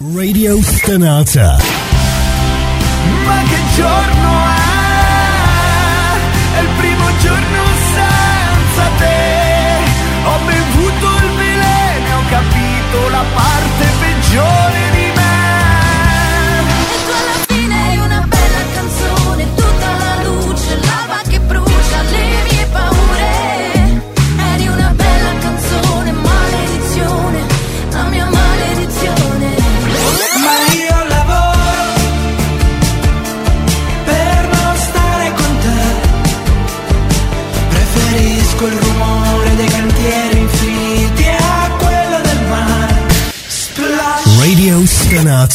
Radio Stanata. Ma che giorno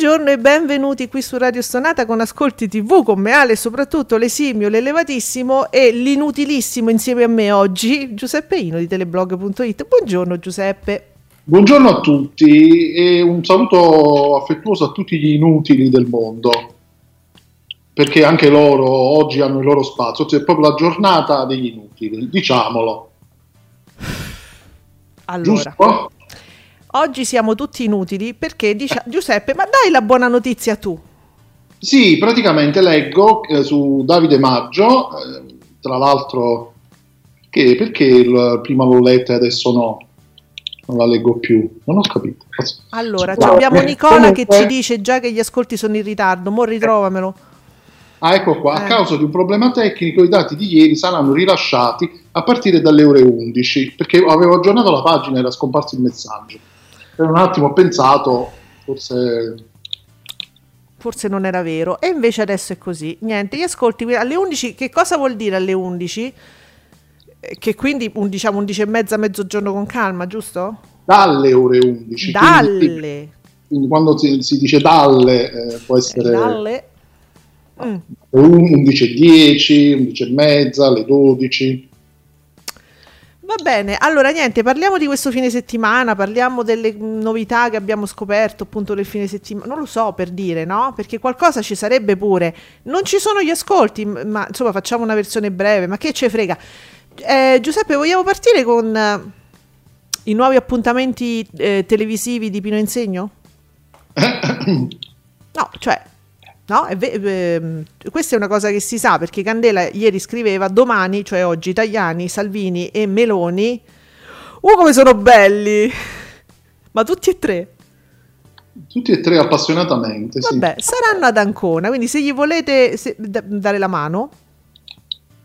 Buongiorno e benvenuti qui su Radio Stonata con Ascolti TV con me Ale, soprattutto l'esimio, l'elevatissimo e l'inutilissimo insieme a me oggi Giuseppe Ino di teleblog.it. Buongiorno Giuseppe. Buongiorno a tutti e un saluto affettuoso a tutti gli inutili del mondo, perché anche loro oggi hanno il loro spazio, cioè è proprio la giornata degli inutili, diciamolo. Allora, Giusto? Oggi siamo tutti inutili perché dice Giuseppe, ma dai la buona notizia tu. Sì, praticamente leggo eh, su Davide Maggio, eh, tra l'altro, che, perché il- prima l'ho letta e adesso no, non la leggo più, non ho capito. Allora, No, abbiamo eh, Nicola che ci dice già che gli ascolti sono in ritardo, mo ritrovamelo. Ah, ecco qua, a Eh. causa di un problema tecnico i dati di ieri saranno rilasciati a partire dalle ore 11, perché avevo aggiornato la pagina e era scomparso il messaggio. Per un attimo ho pensato, forse... Forse non era vero, e invece adesso è così. Niente, gli ascolti alle 11, che cosa vuol dire alle 11? Eh, Che quindi un, diciamo 11 e mezza, mezzogiorno con calma, giusto? Dalle ore 11. Quindi, Dalle. quindi quando si, si dice dalle eh, può essere Dalle. Mm. 11 e 10, 11 e mezza, alle 12. Va bene, allora niente, parliamo di questo fine settimana, parliamo delle novità che abbiamo scoperto appunto del fine settimana, non lo so per dire, no? Perché qualcosa ci sarebbe pure. Non ci sono gli ascolti, ma insomma facciamo una versione breve, ma che ce frega. Eh, Giuseppe, vogliamo partire con eh, i nuovi appuntamenti eh, televisivi di Pino Insegno? No, cioè, no, ve- ehm, questa è una cosa che si sa perché Candela ieri scriveva domani, cioè oggi, Tajani, Salvini e Meloni. Uh, come sono belli! Ma tutti e tre. Tutti e tre appassionatamente, sì. Vabbè, saranno ad Ancona, quindi se gli volete se- da- dare la mano,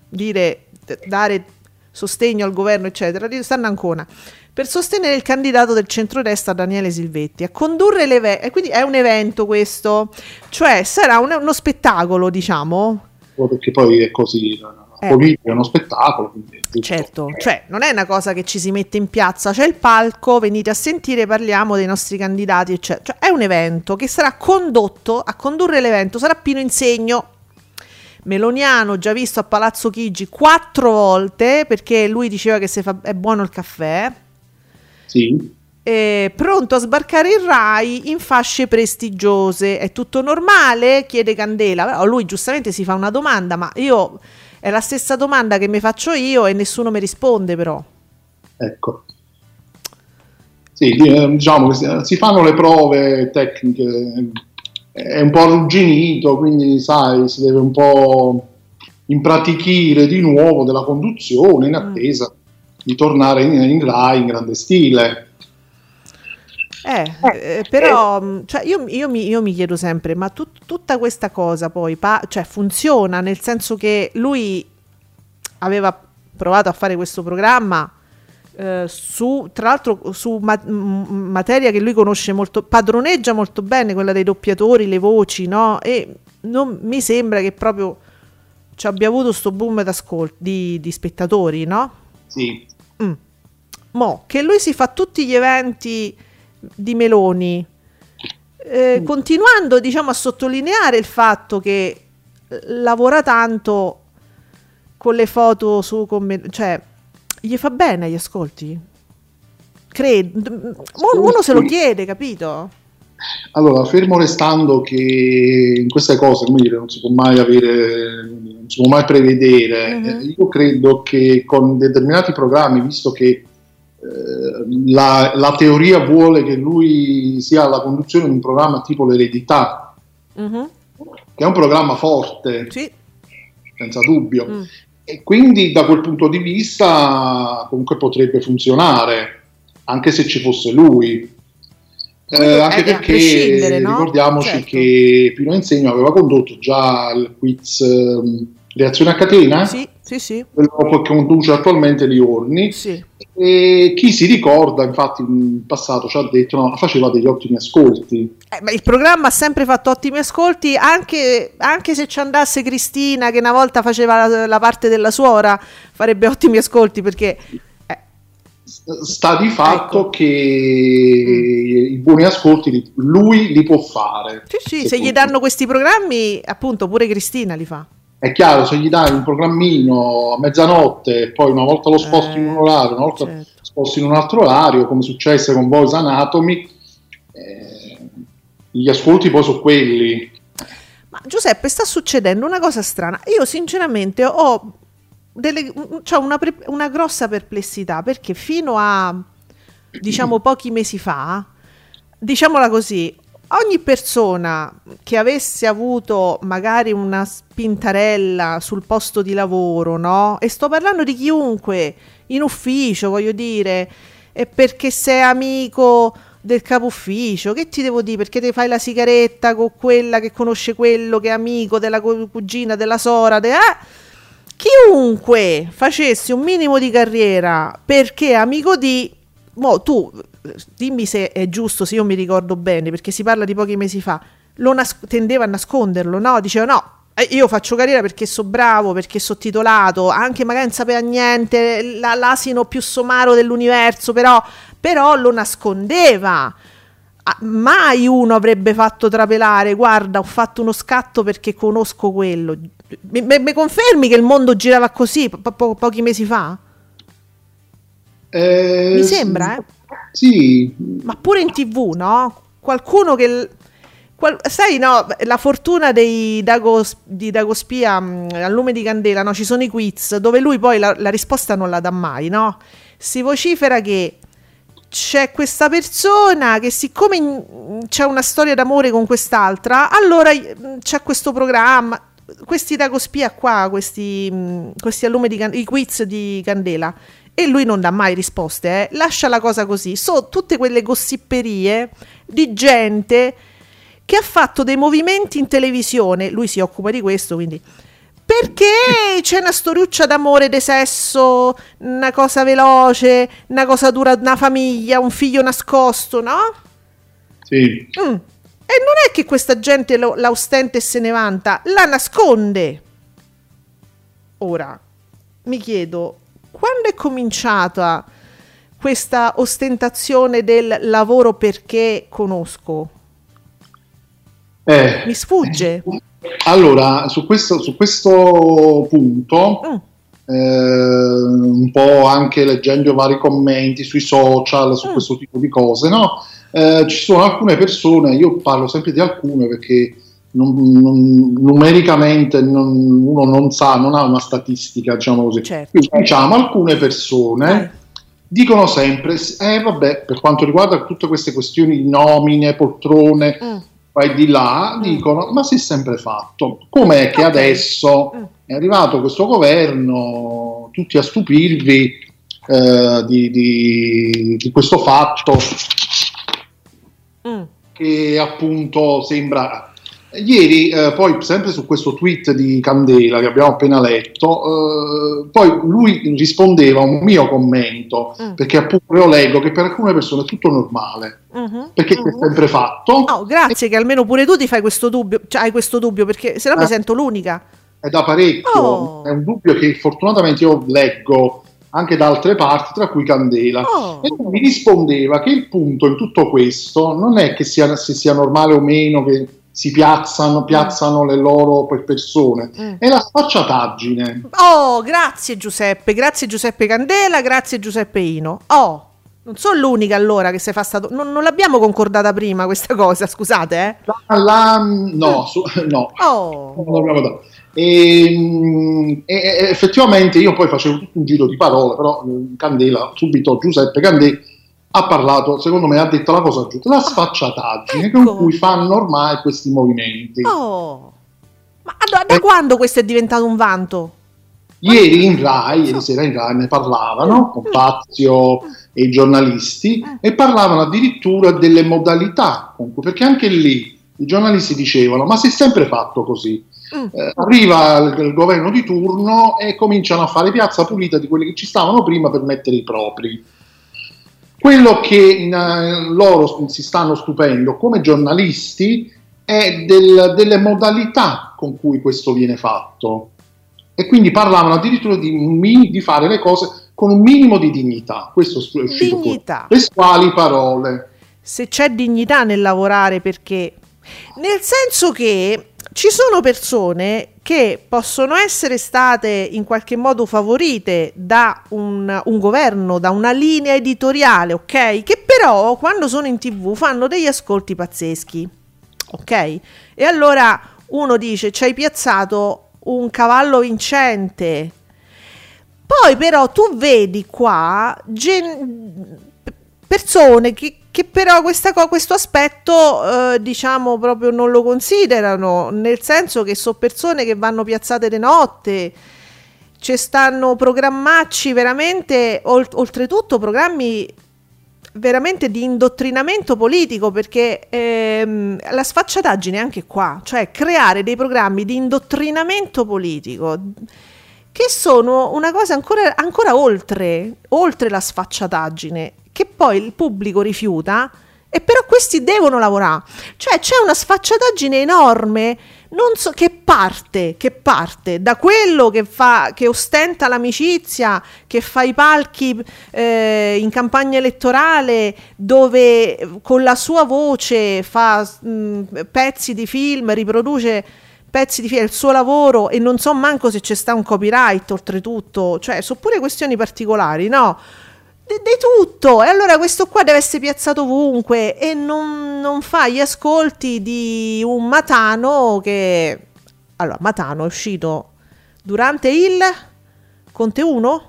dire, d- dare sostegno al governo, eccetera, stanno a Ancona per sostenere il candidato del centrodestra Daniele Silvetti a condurre l'evento. E quindi è un evento questo, cioè sarà un- uno spettacolo, diciamo. Perché poi è così, la Eh. politica è uno spettacolo. quindi. Certo, cioè non è una cosa che ci si mette in piazza, c'è il palco, venite a sentire, parliamo dei nostri candidati, eccetera. Cioè è un evento che sarà condotto, a condurre l'evento sarà Pino Insegno. Meloniano, già visto a Palazzo Chigi quattro volte, perché lui diceva che se fa- è buono il caffè. Sì. Eh, pronto a sbarcare il Rai in fasce prestigiose. È tutto normale? chiede Candela. Però lui giustamente si fa una domanda, ma io è la stessa domanda che mi faccio io e nessuno mi risponde, però. Ecco. Sì, eh, diciamo che si- si fanno le prove tecniche, è un po' arrugginito, quindi sai, si deve un po' impratichire di nuovo della conduzione in attesa di tornare in, in Rai in grande stile. Eh, eh, però mh, cioè, io, io mi, io mi chiedo sempre, ma tut- tutta questa cosa poi pa- cioè, funziona nel senso che lui aveva provato a fare questo programma eh, su, tra l'altro, su ma- m- materia che lui conosce molto, padroneggia molto bene, quella dei doppiatori, le voci, no? E non mi sembra che proprio ci abbia avuto sto boom di, di spettatori, no? Sì. Mo, che lui si fa tutti gli eventi di Meloni, eh, continuando diciamo a sottolineare il fatto che eh, lavora tanto con le foto su con me- cioè gli fa bene agli ascolti? Credo, uno se lo chiede, capito? Allora, fermo restando che in queste cose, come dire, non si può mai avere, non si può mai prevedere, Mhm. eh, io credo che con determinati programmi, visto che eh, la, la teoria vuole che lui sia alla conduzione di un programma tipo l'eredità, Mhm, che è un programma forte, Sì. senza dubbio, Mm. e quindi da quel punto di vista comunque potrebbe funzionare, anche se ci fosse lui. Eh, anche perché no? ricordiamoci Certo. che Pino Insegno aveva condotto già il quiz ehm, Reazione a catena, Sì, sì, sì. quello che conduce attualmente Liorni. sì. E chi si ricorda, infatti, in passato ci ha detto no, faceva degli ottimi ascolti. Eh, ma il programma ha sempre fatto ottimi ascolti, anche, anche se ci andasse Cristina, che una volta faceva la, la parte della suora, farebbe ottimi ascolti perché... eh, Sta di fatto Ecco. che i buoni ascolti lui li può fare. sì, sì, se gli danno questi programmi, appunto, pure Cristina li fa. È chiaro, se gli dai un programmino a mezzanotte e poi una volta lo sposti in un Eh, orario, una volta certo. sposti in un altro orario, come successe con Boys Anatomy, eh, gli ascolti poi sono quelli. Ma Giuseppe, sta succedendo una cosa strana. Io sinceramente ho delle, c'ho una, una grossa perplessità perché fino a diciamo pochi mesi fa, diciamola così, ogni persona che avesse avuto magari una spintarella sul posto di lavoro, no? E sto parlando di chiunque in ufficio, voglio dire, perché sei amico del capo ufficio, che ti devo dire? Perché ti fai la sigaretta con quella che conosce quello che è amico della cu- cugina, della sora, de- eh? Chiunque facesse un minimo di carriera perché amico di mo tu dimmi se è giusto se io mi ricordo bene perché si parla di pochi mesi fa lo nas- tendeva a nasconderlo no? Diceva no eh, io faccio carriera perché so bravo perché so titolato anche magari non sapeva niente la- l'asino più somaro dell'universo però, però lo nascondeva. Mai uno avrebbe fatto trapelare guarda ho fatto uno scatto perché conosco quello mi, mi- mi confermi che il mondo girava così po- po- pochi mesi fa? Eh, Mi sembra, eh? Sì, ma pure in tv, no? Qualcuno che... qual- sai, no, la fortuna dei Dago, di Dago Spia mh, al lume di candela, no? Ci sono i quiz dove lui poi la, la risposta non la dà mai, no? Si vocifera che c'è questa persona che siccome in- c'è una storia d'amore con quest'altra, allora mh, c'è questo programma. Questi Dago Spia qua, questi, mh, questi al lume di can- i quiz di candela. E lui non dà mai risposte, eh. lascia la cosa così. Sono tutte quelle gossipperie di gente che ha fatto dei movimenti in televisione. Lui si occupa di questo, quindi. Perché c'è una storiuccia d'amore, di sesso, una cosa veloce, una cosa dura, una famiglia, un figlio nascosto, no? sì. Mm. E non è che questa gente lo- la ostenta e se ne vanta, la nasconde. Ora, mi chiedo, quando è cominciata questa ostentazione del lavoro perché conosco? Eh, Mi sfugge. Allora, su questo, su questo punto, Mm. Eh, un po' anche leggendo vari commenti sui social, su Mm. questo tipo di cose, no? Eh, ci sono alcune persone, io parlo sempre di alcune perché non- non- numericamente non- uno non sa, non ha una statistica, diciamo così. Certo. Quindi, diciamo, alcune persone dicono sempre, eh vabbè, per quanto riguarda tutte queste questioni di nomine, poltrone, Mm. Poi di là, Mm. dicono, ma si è sempre fatto. Com'è che adesso Mm. è arrivato questo governo, tutti a stupirvi eh, di, di- di questo fatto Mm. che appunto sembra Ieri, eh, poi sempre su questo tweet di Candela che abbiamo appena letto, eh, poi lui rispondeva a un mio commento, Mm. perché appunto io leggo che per alcune persone è tutto normale, Mhm. perché si è sempre fatto, Oh, grazie che almeno pure tu ti fai questo dubbio, cioè hai questo dubbio perché se no mi Eh. sento l'unica. è da parecchio, Oh. è un dubbio che fortunatamente io leggo anche da altre parti, tra cui Candela. Oh. E lui mi rispondeva che il punto in tutto questo non è che sia, se sia normale o meno che si piazzano, piazzano le loro per persone, Mm. è la sfacciataggine. Oh, grazie Giuseppe, grazie Giuseppe Candela, grazie Giuseppe Ino. Oh, non sono l'unica allora che si fa stato... Non, non l'abbiamo concordata prima questa cosa, scusate, eh. La, la- no, su- no, Oh, non l'abbiamo dato. E, mm, e- effettivamente io poi facevo tutto un giro di parole, però eh, Candela, subito Giuseppe Candela ha parlato, secondo me ha detto la cosa giusta, la sfacciataggine Ecco. con cui fanno ormai questi movimenti. oh. Ma da, da quando questo è diventato un vanto? Ieri in Rai, ieri sera in Rai ne parlavano con Fazio e i giornalisti e parlavano addirittura delle modalità, perché anche lì i giornalisti dicevano ma si è sempre fatto così. Mm. Eh, arriva il, il governo di turno e cominciano a fare piazza pulita di quelli che ci stavano prima per mettere i propri. Quello che eh, loro si stanno stupendo come giornalisti è del- delle modalità con cui questo viene fatto. E quindi parlavano addirittura di, di fare le cose con un minimo di dignità. Questo è uscito fuori. Dignità. Testuali parole. Se c'è dignità nel lavorare perché... Nel senso che ci sono persone che possono essere state in qualche modo favorite da un, un governo, da una linea editoriale, ok? Che però quando sono in tv fanno degli ascolti pazzeschi, ok? E allora uno dice ci hai piazzato un cavallo vincente. Poi però tu vedi qua gen- persone che, che però questa questo aspetto eh, diciamo proprio non lo considerano, nel senso che sono persone che vanno piazzate di notte, ci stanno programmacci veramente, ol- oltretutto programmi veramente di indottrinamento politico perché ehm, la sfacciataggine è anche qua, cioè creare dei programmi di indottrinamento politico che sono una cosa ancora, ancora oltre, oltre la sfacciataggine, che poi il pubblico rifiuta e però questi devono lavorare. Cioè c'è una sfacciataggine enorme non so, che parte, che parte da quello che fa, che ostenta l'amicizia, che fa i palchi eh, in campagna elettorale, dove eh, con la sua voce fa mh, pezzi di film, riproduce pezzi di film, il suo lavoro e non so manco se c'è sta un copyright oltretutto, cioè sono pure questioni particolari, no? Di, tutto e allora questo qua deve essere piazzato ovunque e non, non fa gli ascolti di un Matano che allora Matano è uscito durante il Conte 1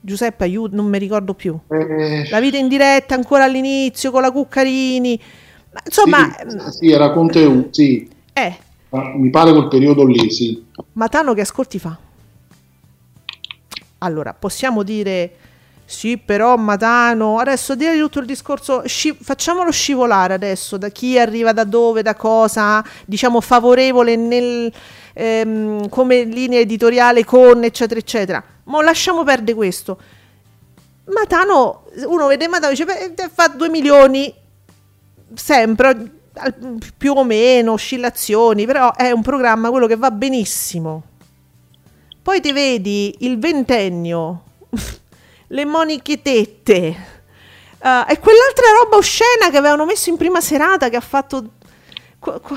Giuseppe aiuto non mi ricordo più Eh, la vita in diretta ancora all'inizio con la Cuccarini ma, insomma sì, sì, era Conte U, sì. eh, Mi pare quel periodo lì, sì. Matano che ascolti fa? Allora, possiamo dire sì, però Matano, adesso direi tutto il discorso, sci- facciamolo scivolare adesso, da chi arriva da dove, da cosa, diciamo favorevole nel, ehm, come linea editoriale con, eccetera, eccetera. Ma lasciamo perdere questo. Matano, uno vede Matano e dice, "Beh, fa 2 milioni sempre, più o meno, oscillazioni, però è un programma quello che va benissimo. Poi ti vedi il ventennio, le moniche tette eh, e quell'altra roba oscena che avevano messo in prima serata che ha fatto... co- co-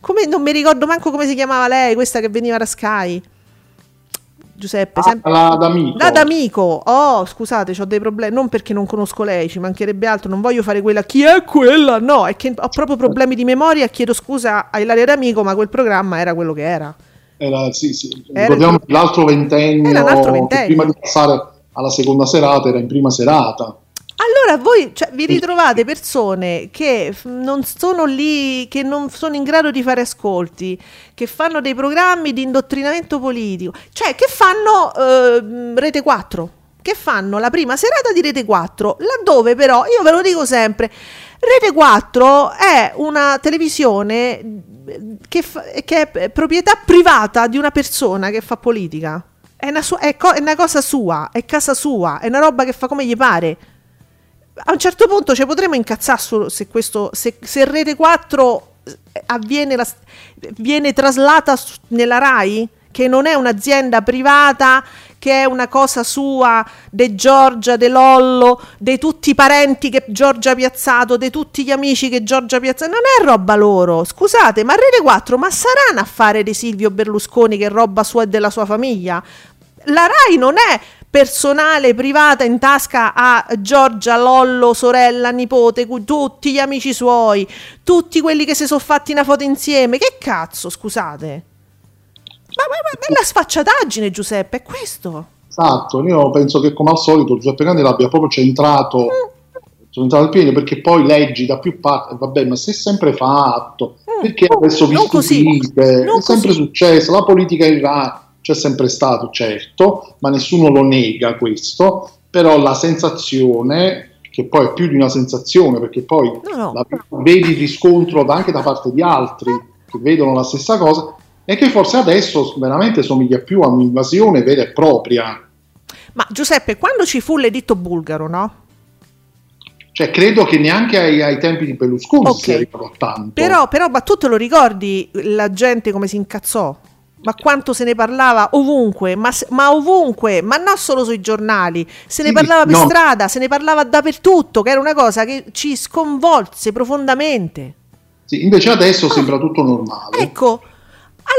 come, non mi ricordo manco come si chiamava lei, questa che veniva da Sky. Giuseppe, Ah, sempre... la d'amico. Da d'amico. Oh, scusate, ho dei problemi. Non perché non conosco lei, ci mancherebbe altro. Non voglio fare quella. Chi è quella? No, è che ho proprio problemi di memoria. Chiedo scusa a Ilaria D'Amico, ma quel programma era quello che era. Era, sì, sì. Era- Ricordiamo che l'altro ventennio, Era un altro che ventennio. prima di passare alla seconda serata era in prima serata. Allora voi cioè, vi ritrovate persone che f- non sono lì, che non sono in grado di fare ascolti, che fanno dei programmi di indottrinamento politico, cioè che fanno ehm, Rete 4, che fanno la prima serata di Rete 4, laddove però, io ve lo dico sempre, Rete 4 è una televisione che, fa- che è proprietà privata di una persona che fa politica. È una, sua- è co- è una cosa sua, è casa sua, è una roba che fa come gli pare. A un certo punto ci potremmo incazzare se, questo, se, se Rete 4 avviene la- viene traslata nella RAI, che non è un'azienda privata, che è una cosa sua, de Giorgia, de Lollo, di tutti i parenti che Giorgia ha piazzato, di tutti gli amici che Giorgia ha piazzato. Non è roba loro. Scusate, ma Rete 4, ma sarà un affare di Silvio Berlusconi che è roba sua e della sua famiglia? La RAI non è personale, privata in tasca a Giorgia, Lollo, sorella, nipote, tutti gli amici suoi, tutti quelli che si sono fatti una foto insieme. Che cazzo, scusate? Ma, ma, ma è la sfacciataggine, Giuseppe, è questo. Esatto, io penso che come al solito Giuseppe Grandi l'abbia proprio centrato, centrato il piede perché poi leggi da più parti, vabbè, ma se è sempre fatto, Mm. perché adesso vi stupite, è sempre così. successo, la politica in Rai c'è sempre stato, certo, ma nessuno lo nega questo, però la sensazione, che poi è più di una sensazione, perché poi No, no. la- vedi il riscontro anche da parte di altri che vedono la stessa cosa, è che forse adesso veramente somiglia più a un'invasione vera e propria. Ma Giuseppe, quando ci fu l'editto bulgaro, no? Cioè, credo che neanche ai, ai tempi di Berlusconi Ok. si sia arrivato tanto. Però, però, ma tu te lo ricordi la gente come si incazzò? Ma quanto se ne parlava ovunque, ma, ma ovunque, ma non solo sui giornali, se ne Sì, parlava per no. strada, se ne parlava dappertutto, che era una cosa che ci sconvolse profondamente. Sì, invece adesso sembra tutto normale. Ecco,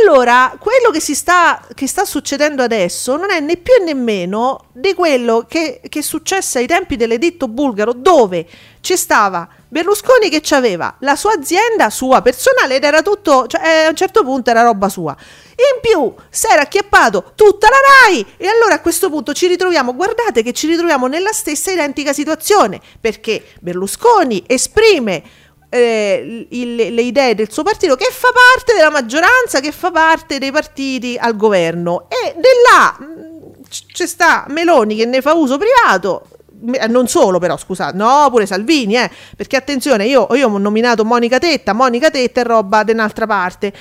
allora, quello che, sta, che sta succedendo adesso non è né più né meno di quello che, che successe ai tempi dell'editto bulgaro, dove ci stava Berlusconi che aveva la sua azienda sua personale ed era tutto, cioè eh, a un certo punto era roba sua. In più si era acchiappato tutta la RAI e allora a questo punto ci ritroviamo, guardate che ci ritroviamo nella stessa identica situazione, perché Berlusconi esprime eh, il- le idee del suo partito che fa parte della maggioranza, che fa parte dei partiti al governo e di c- c'è sta Meloni che ne fa uso privato. eh, Non solo però, scusate, no, pure Salvini, eh, perché attenzione, io, io ho nominato Monica Tetta, Monica Tetta è roba da un'altra parte.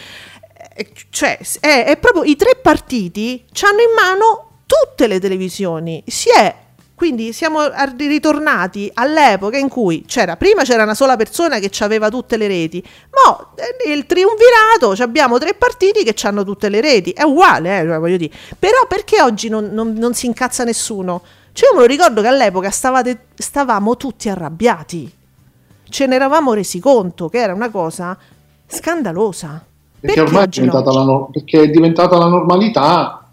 Eh, Cioè, è, è proprio i tre partiti hanno in mano tutte le televisioni. Si è quindi siamo ritornati all'epoca in cui c'era prima c'era una sola persona che aveva tutte le reti, ma eh, il triunvirato abbiamo tre partiti che hanno tutte le reti. È uguale, eh, cioè, voglio dire. Però perché oggi non, non- non si incazza nessuno? Cioè, io me lo ricordo che all'epoca stavate- stavamo tutti arrabbiati. Ce ne eravamo resi conto che era una cosa scandalosa. perché ormai è diventata, la, perché è diventata la normalità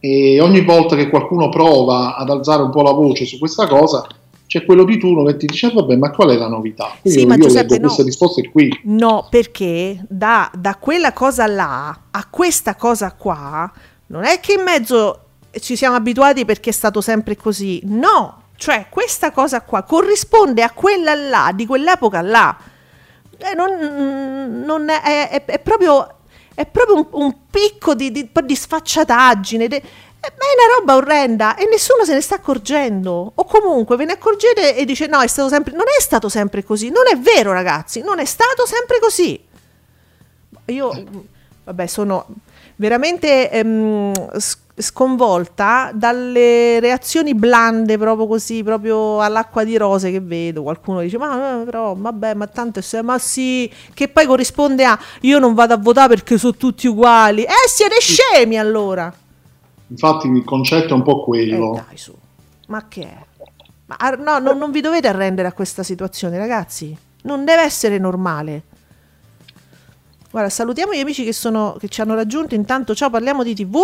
e ogni volta che qualcuno prova ad alzare un po' la voce su questa cosa c'è quello di turno che ti dice vabbè ma qual è la novità? Quindi Sì, ma io Giuseppe, leggo no. queste risposte qui. No, perché da, da quella cosa là a questa cosa qua non è che in mezzo ci siamo abituati perché è stato sempre così. No, cioè questa cosa qua corrisponde a quella là, di quell'epoca là. Eh, non, non è, è- è- è proprio, è proprio un, un picco di, di, di sfacciataggine. de- eh, ma è una roba orrenda e nessuno se ne sta accorgendo. O comunque ve ne accorgete e dice: No, è stato sempre. Non è stato sempre così. Non è vero, ragazzi. Non è stato sempre così. Io, vabbè, sono veramente ehm, sconvolta dalle reazioni blande, proprio così, proprio all'acqua di rose che vedo. Qualcuno dice: Ma eh, però, vabbè, ma tanto è se- ma sì, che poi corrisponde a io non vado a votare perché sono tutti uguali. Eh, siete scemi allora. Infatti il concetto è un po' Eh, quello. dai, su. Ma che è? Ma, no, non, non vi dovete arrendere a questa situazione, ragazzi. Non deve essere normale. Guarda, salutiamo gli amici che, sono, che ci hanno raggiunto. Intanto, ciao, parliamo di TV.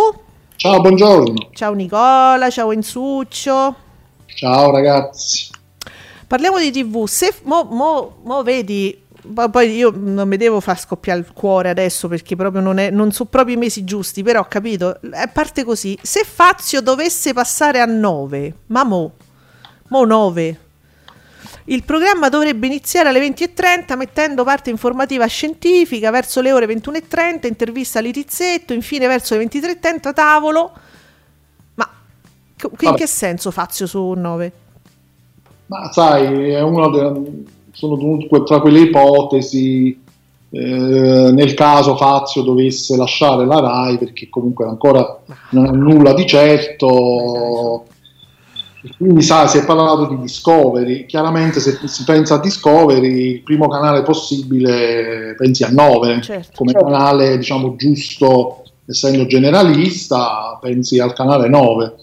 Ciao, buongiorno. Ciao Nicola, ciao Ensuccio. Ciao ragazzi. Parliamo di TV. Se mo, mo- mo vedi, poi- poi io non mi devo far scoppiare il cuore adesso perché proprio non, è, non sono proprio i mesi giusti, però ho capito. A parte così, se Fazio dovesse passare a 9, ma mo, mo 9. Il programma dovrebbe iniziare alle 20.30 mettendo parte informativa scientifica verso le ore 21.30, intervista a Lirizzetto, infine verso le 23.30 tavolo. Ma in Vabbè. che senso Fazio su 9? Ma sai, è uno de- sono dunque tra quelle ipotesi eh, nel caso Fazio dovesse lasciare la RAI perché comunque ancora non è nulla di certo quindi sa, si è parlato di Discovery chiaramente se si pensa a Discovery il primo canale possibile pensi a 9 Certo. come canale diciamo giusto essendo generalista pensi al canale 9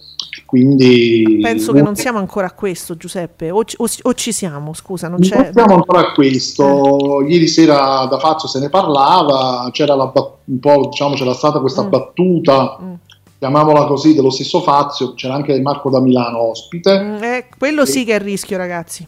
quindi Penso che non siamo ancora a questo, Giuseppe. O ci, o o ci siamo, scusa, non c'è. Non siamo ancora a questo. Ieri sera da Fazio se ne parlava, c'era la un po', diciamo, c'era stata questa Mm. battuta, Mm. Chiamiamola così, dello stesso Fazio, c'era anche Marco da Milano ospite. Mm, eh, quello sì che è il rischio, ragazzi.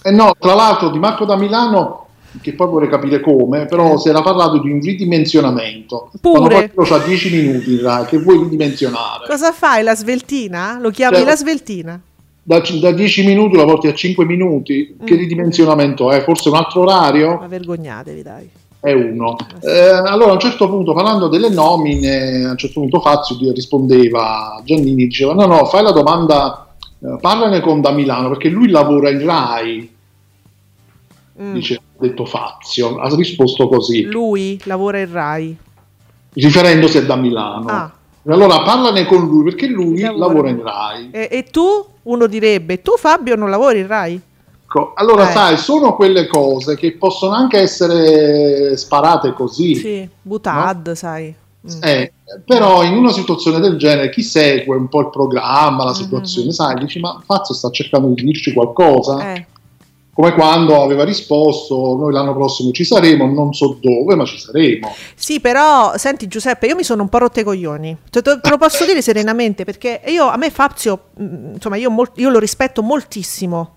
E no, tra l'altro di Marco da Milano, che poi vorrei capire come, però si era parlato di un ridimensionamento. Pure. Quando c'ha 10 minuti, dai, che vuoi ridimensionare? Cosa fai? La sveltina? Lo chiami Certo. la sveltina? Da, da 10 minuti la porti a 5 minuti, che Mm. ridimensionamento è? Forse un altro orario? Ma vergognatevi, dai. È uno. Eh, allora a un certo punto, parlando delle nomine, a un certo punto Fazio rispondeva Giannini, diceva no, no, fai la domanda, eh, parlane con da Milano, perché lui lavora in RAI, Mm. dice, ha detto Fazio, ha risposto così, Lui lavora in Rai. riferendosi a da Milano. Ah. Allora parlane con lui, perché lui Lavora. lavora in RAI. E, e tu? Uno direbbe, tu Fabio non lavori in Rai? Ecco, allora Eh. sai, sono quelle cose che possono anche essere sparate così. Sì, Butad, sai. Mm. Eh, però in una situazione del genere chi segue un po' il programma, la situazione, Mhm. sai, dici ma Fazio sta cercando di dirci qualcosa? Eh, Come quando aveva risposto noi l'anno prossimo ci saremo, non so dove, ma ci saremo. Sì, però, senti Giuseppe, io mi sono un po' rotte i coglioni. Te, te- lo posso dire serenamente, perché io, a me Fazio, mm, insomma, io, io lo rispetto moltissimo.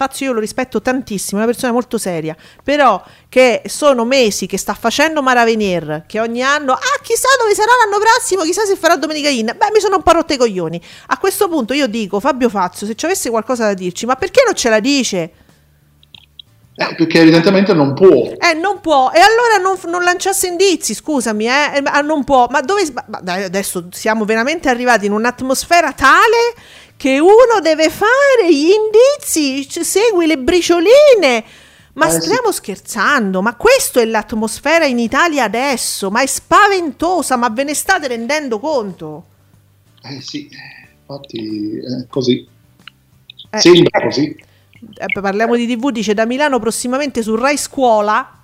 Fazio io lo rispetto tantissimo, è una persona molto seria, però che sono mesi che sta facendo Maravenir, che ogni anno, ah chissà dove sarà l'anno prossimo, chissà se farà Domenica In, beh mi sono un po' rotte i coglioni. A questo punto io dico, Fabio Fazio, se ci avesse qualcosa da dirci, ma perché non ce la dice? Eh, perché evidentemente non può. Eh, non può. E allora non, non lanciasse indizi, scusami, eh. Eh, ma non può. Ma dove... ma adesso siamo veramente arrivati in un'atmosfera tale che uno deve fare gli indizi, segui le bricioline. Ma Eh, sì. stiamo scherzando, ma questa è l'atmosfera in Italia adesso, ma è spaventosa, ma ve ne state rendendo conto? Eh sì, infatti è così. Eh. Sembra così. Eh, parliamo di TV, dice da Milano prossimamente su Rai Scuola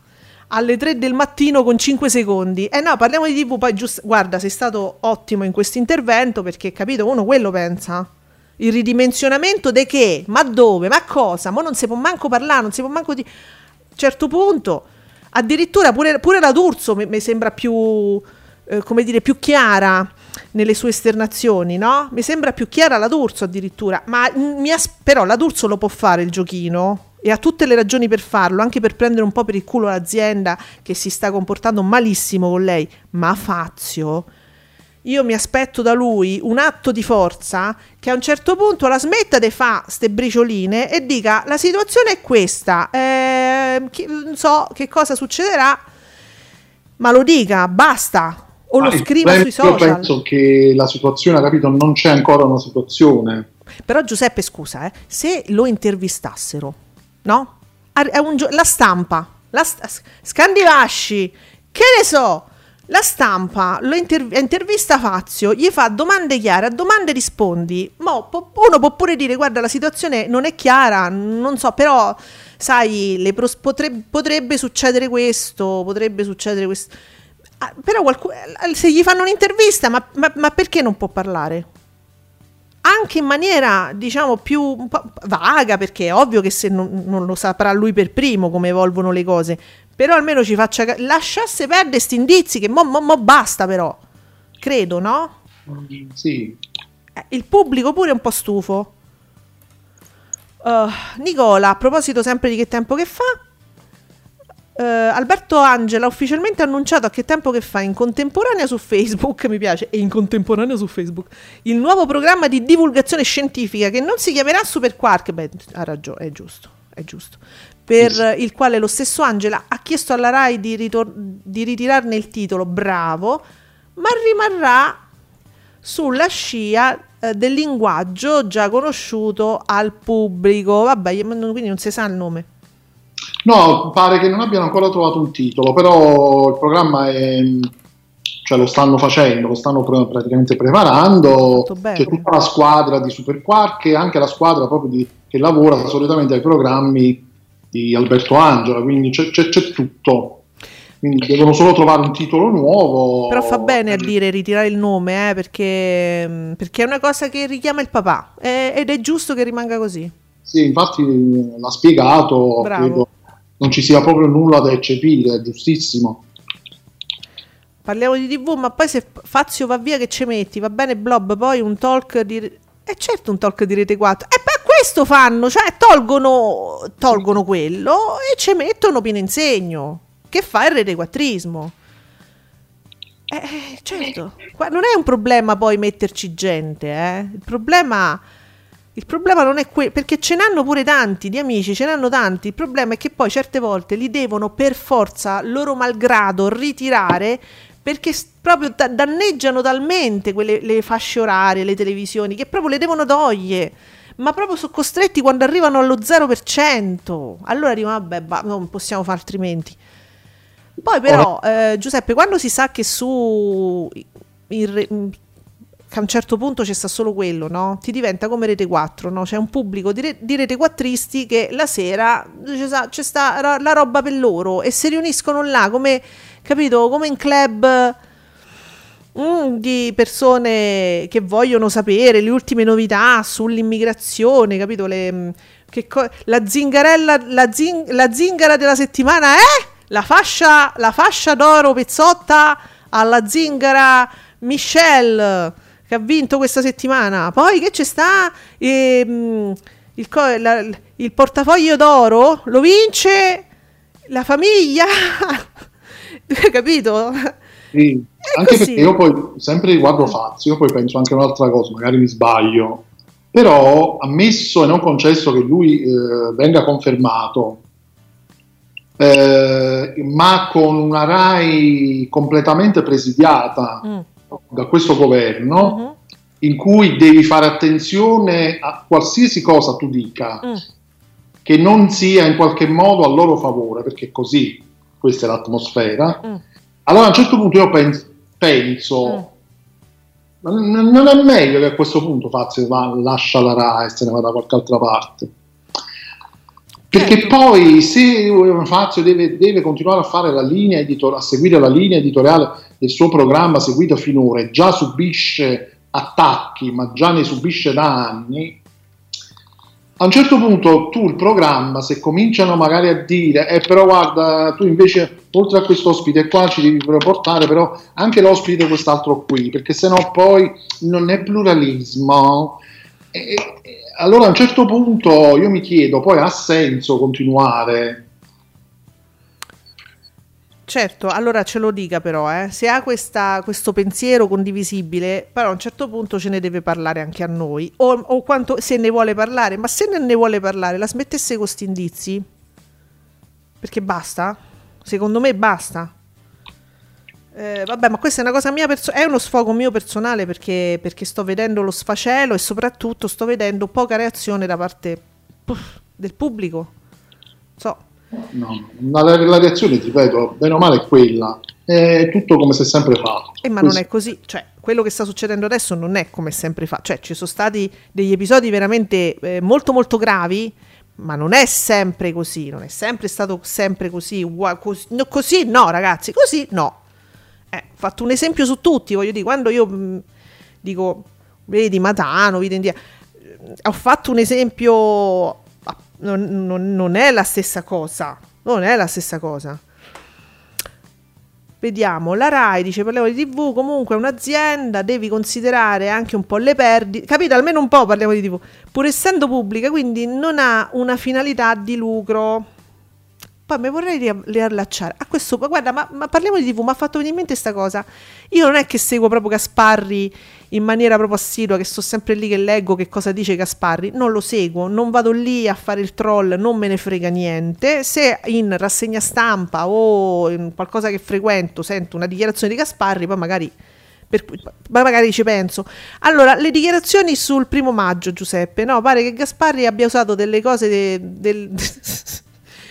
alle 3 del mattino con 5 secondi. Eh no, parliamo di TV, poi giusto, guarda, sei stato ottimo in questo intervento perché, capito, uno quello pensa. Il ridimensionamento di che? Ma dove? Ma cosa? Ma non si può manco parlare, non si può manco di... A un certo punto, addirittura pure, pure la D'Urso mi, mi sembra più, eh, come dire, più chiara nelle sue esternazioni, no? Mi sembra più chiara la D'Urso addirittura, ma mi as- però la D'Urso lo può fare il giochino e ha tutte le ragioni per farlo, anche per prendere un po' per il culo l'azienda che si sta comportando malissimo con lei, ma Fazio io mi aspetto da lui un atto di forza che a un certo punto la smetta di fa ste bricioline e dica la situazione è questa, eh, chi- non so che cosa succederà, ma lo dica, basta, o lo Ma scriva sui che Io social. penso che la situazione, capito, non c'è ancora una situazione. Però Giuseppe, scusa, eh, se lo intervistassero, no? È un gio- la stampa, la st- Scandivasci, che ne so, la stampa lo inter- intervista Fazio, gli fa domande chiare, a domande rispondi. Mo, po- uno può pure dire, guarda, la situazione non è chiara, non so, però, sai, pros- potre- potrebbe succedere questo, potrebbe succedere questo. Ah, però qualcu- se gli fanno un'intervista, ma- ma- ma perché non può parlare? anche in maniera diciamo più vaga perché è ovvio che se non, non lo saprà lui per primo come evolvono le cose però almeno ci faccia ca- lasciasse perdere sti indizi che mo, mo- mo basta però. Credo no? Sì, Eh, il pubblico pure è un po' stufo. Uh, Nicola a proposito sempre di che tempo che fa eh, Alberto Angela ha ufficialmente annunciato a che tempo che fa in contemporanea su Facebook, mi piace, e in contemporanea su Facebook, il nuovo programma di divulgazione scientifica che non si chiamerà Super Quark, beh, ha ragione, è giusto, è giusto, per Sì. il quale lo stesso Angela ha chiesto alla RAI di, ritor- di ritirarne il titolo, bravo, ma rimarrà sulla scia eh, del linguaggio già conosciuto al pubblico. Vabbè, quindi non si sa il nome. No, pare che non abbiano ancora trovato un titolo, però il programma è, cioè lo stanno facendo, lo stanno pr- praticamente preparando. C'è tutta la squadra di Super Quark e anche la squadra proprio di- che lavora solitamente ai programmi di Alberto Angela, quindi c'è, c'è- c'è tutto. Quindi devono solo trovare un titolo nuovo. Però fa bene a dire ritirare il nome, eh, perché, perché è una cosa che richiama il papà eh, ed è giusto che rimanga così. Sì, infatti eh, l'ha spiegato, non ci sia proprio nulla da eccepire, è giustissimo. Parliamo di TV, ma poi se Fazio va via che ci metti, va bene Blob, poi un talk di... Eh certo un talk di Rete 4. E poi questo fanno, cioè tolgono, tolgono quello e ci mettono Pino Insegno, che fa il Rete 4ismo. Eh, certo, qua non è un problema poi metterci gente, eh. Il problema... Il problema non è quello, perché ce n'hanno pure tanti di amici, ce n'hanno tanti. Il problema è che poi certe volte li devono per forza, loro malgrado, ritirare perché proprio da- danneggiano talmente quelle le fasce orarie, le televisioni, che proprio le devono togliere. Ma proprio sono costretti quando arrivano allo 0%. Allora dicono, vabbè, ba- non possiamo fare altrimenti. Poi però, eh, Giuseppe, quando si sa che su re- che a un certo punto c'è sta solo quello, no? Ti diventa come Rete 4, no? C'è un pubblico di, re- di Rete 4isti che la sera c'è sta, c'è sta la roba per loro e si riuniscono là come, capito, come in club mm, di persone che vogliono sapere le ultime novità sull'immigrazione, capito? Le, mm, co- la zingarella, la, zing- la zingara della settimana è la fascia, la fascia d'oro pezzotta alla zingara Michelle che ha vinto questa settimana. Poi che c'è sta? Ehm, il, co- la- il portafoglio d'oro lo vince la famiglia. Capito? Sì, anche così. perché io poi, sempre riguardo Fazio, io poi penso anche a un'altra cosa, magari mi sbaglio, però ammesso e non concesso che lui eh, venga confermato, eh, ma con una RAI completamente presidiata Mm. da questo governo, Mhm. in cui devi fare attenzione a qualsiasi cosa tu dica, Mm. che non sia in qualche modo a loro favore, perché così questa è l'atmosfera. Mm. Allora a un certo punto io pens- penso, ma n- non è meglio che a questo punto Fazio va- lascia la RAI e se ne va da qualche altra parte? Perché Certo. poi se Fazio deve, deve continuare a, fare la linea editor- a seguire la linea editoriale del suo programma seguito finora e già subisce attacchi, ma già ne subisce da anni, a un certo punto tu il programma, se cominciano magari a dire, eh però guarda, tu invece oltre a questo ospite qua ci devi portare però anche l'ospite quest'altro qui, perché sennò poi non è pluralismo. E- e- allora a un certo punto io mi chiedo, poi ha senso continuare? Certo, allora ce lo dica però, eh. se ha questa- questo pensiero condivisibile, però a un certo punto ce ne deve parlare anche a noi, o, o quanto, se ne vuole parlare, ma se ne vuole parlare, la smettesse con questi indizi? Perché basta? Secondo me basta. Eh, vabbè, ma questa è una cosa mia, perso- è uno sfogo mio personale perché, perché sto vedendo lo sfacelo e soprattutto sto vedendo poca reazione da parte puff, del pubblico. So, No, la, la reazione, ti ripeto, bene o male è quella, è tutto come si è sempre fatto. Eh, ma non Così. è così, cioè quello che sta succedendo adesso non è come sempre fa, cioè ci sono stati degli episodi veramente eh, molto molto gravi, ma non è sempre così, non è sempre stato sempre così, ugua- cos- no, così no ragazzi, così no. Eh, ho fatto un esempio su tutti, voglio dire, quando io mh, dico, vedi Matano, vedi India, eh, ho fatto un esempio, non, non- non è la stessa cosa, non è la stessa cosa. Vediamo, la RAI dice parliamo di TV, comunque è un'azienda, devi considerare anche un po' le perdite, capito? Almeno un po' parliamo di TV, pur essendo pubblica, quindi non ha una finalità di lucro. Poi mi vorrei ria- riallacciare a questo, guarda, ma, ma parliamo di TV, mi ha fatto venire in mente questa cosa. Io non è che seguo proprio Gasparri in maniera proprio assidua, che sto sempre lì che leggo che cosa dice Gasparri, non lo seguo, non vado lì a fare il troll, non me ne frega niente. Se in rassegna stampa o in qualcosa che frequento sento una dichiarazione di Gasparri, poi magari, per magari ci penso. Allora, le dichiarazioni sul primo maggio, Giuseppe, no, pare che Gasparri abbia usato delle cose de- del...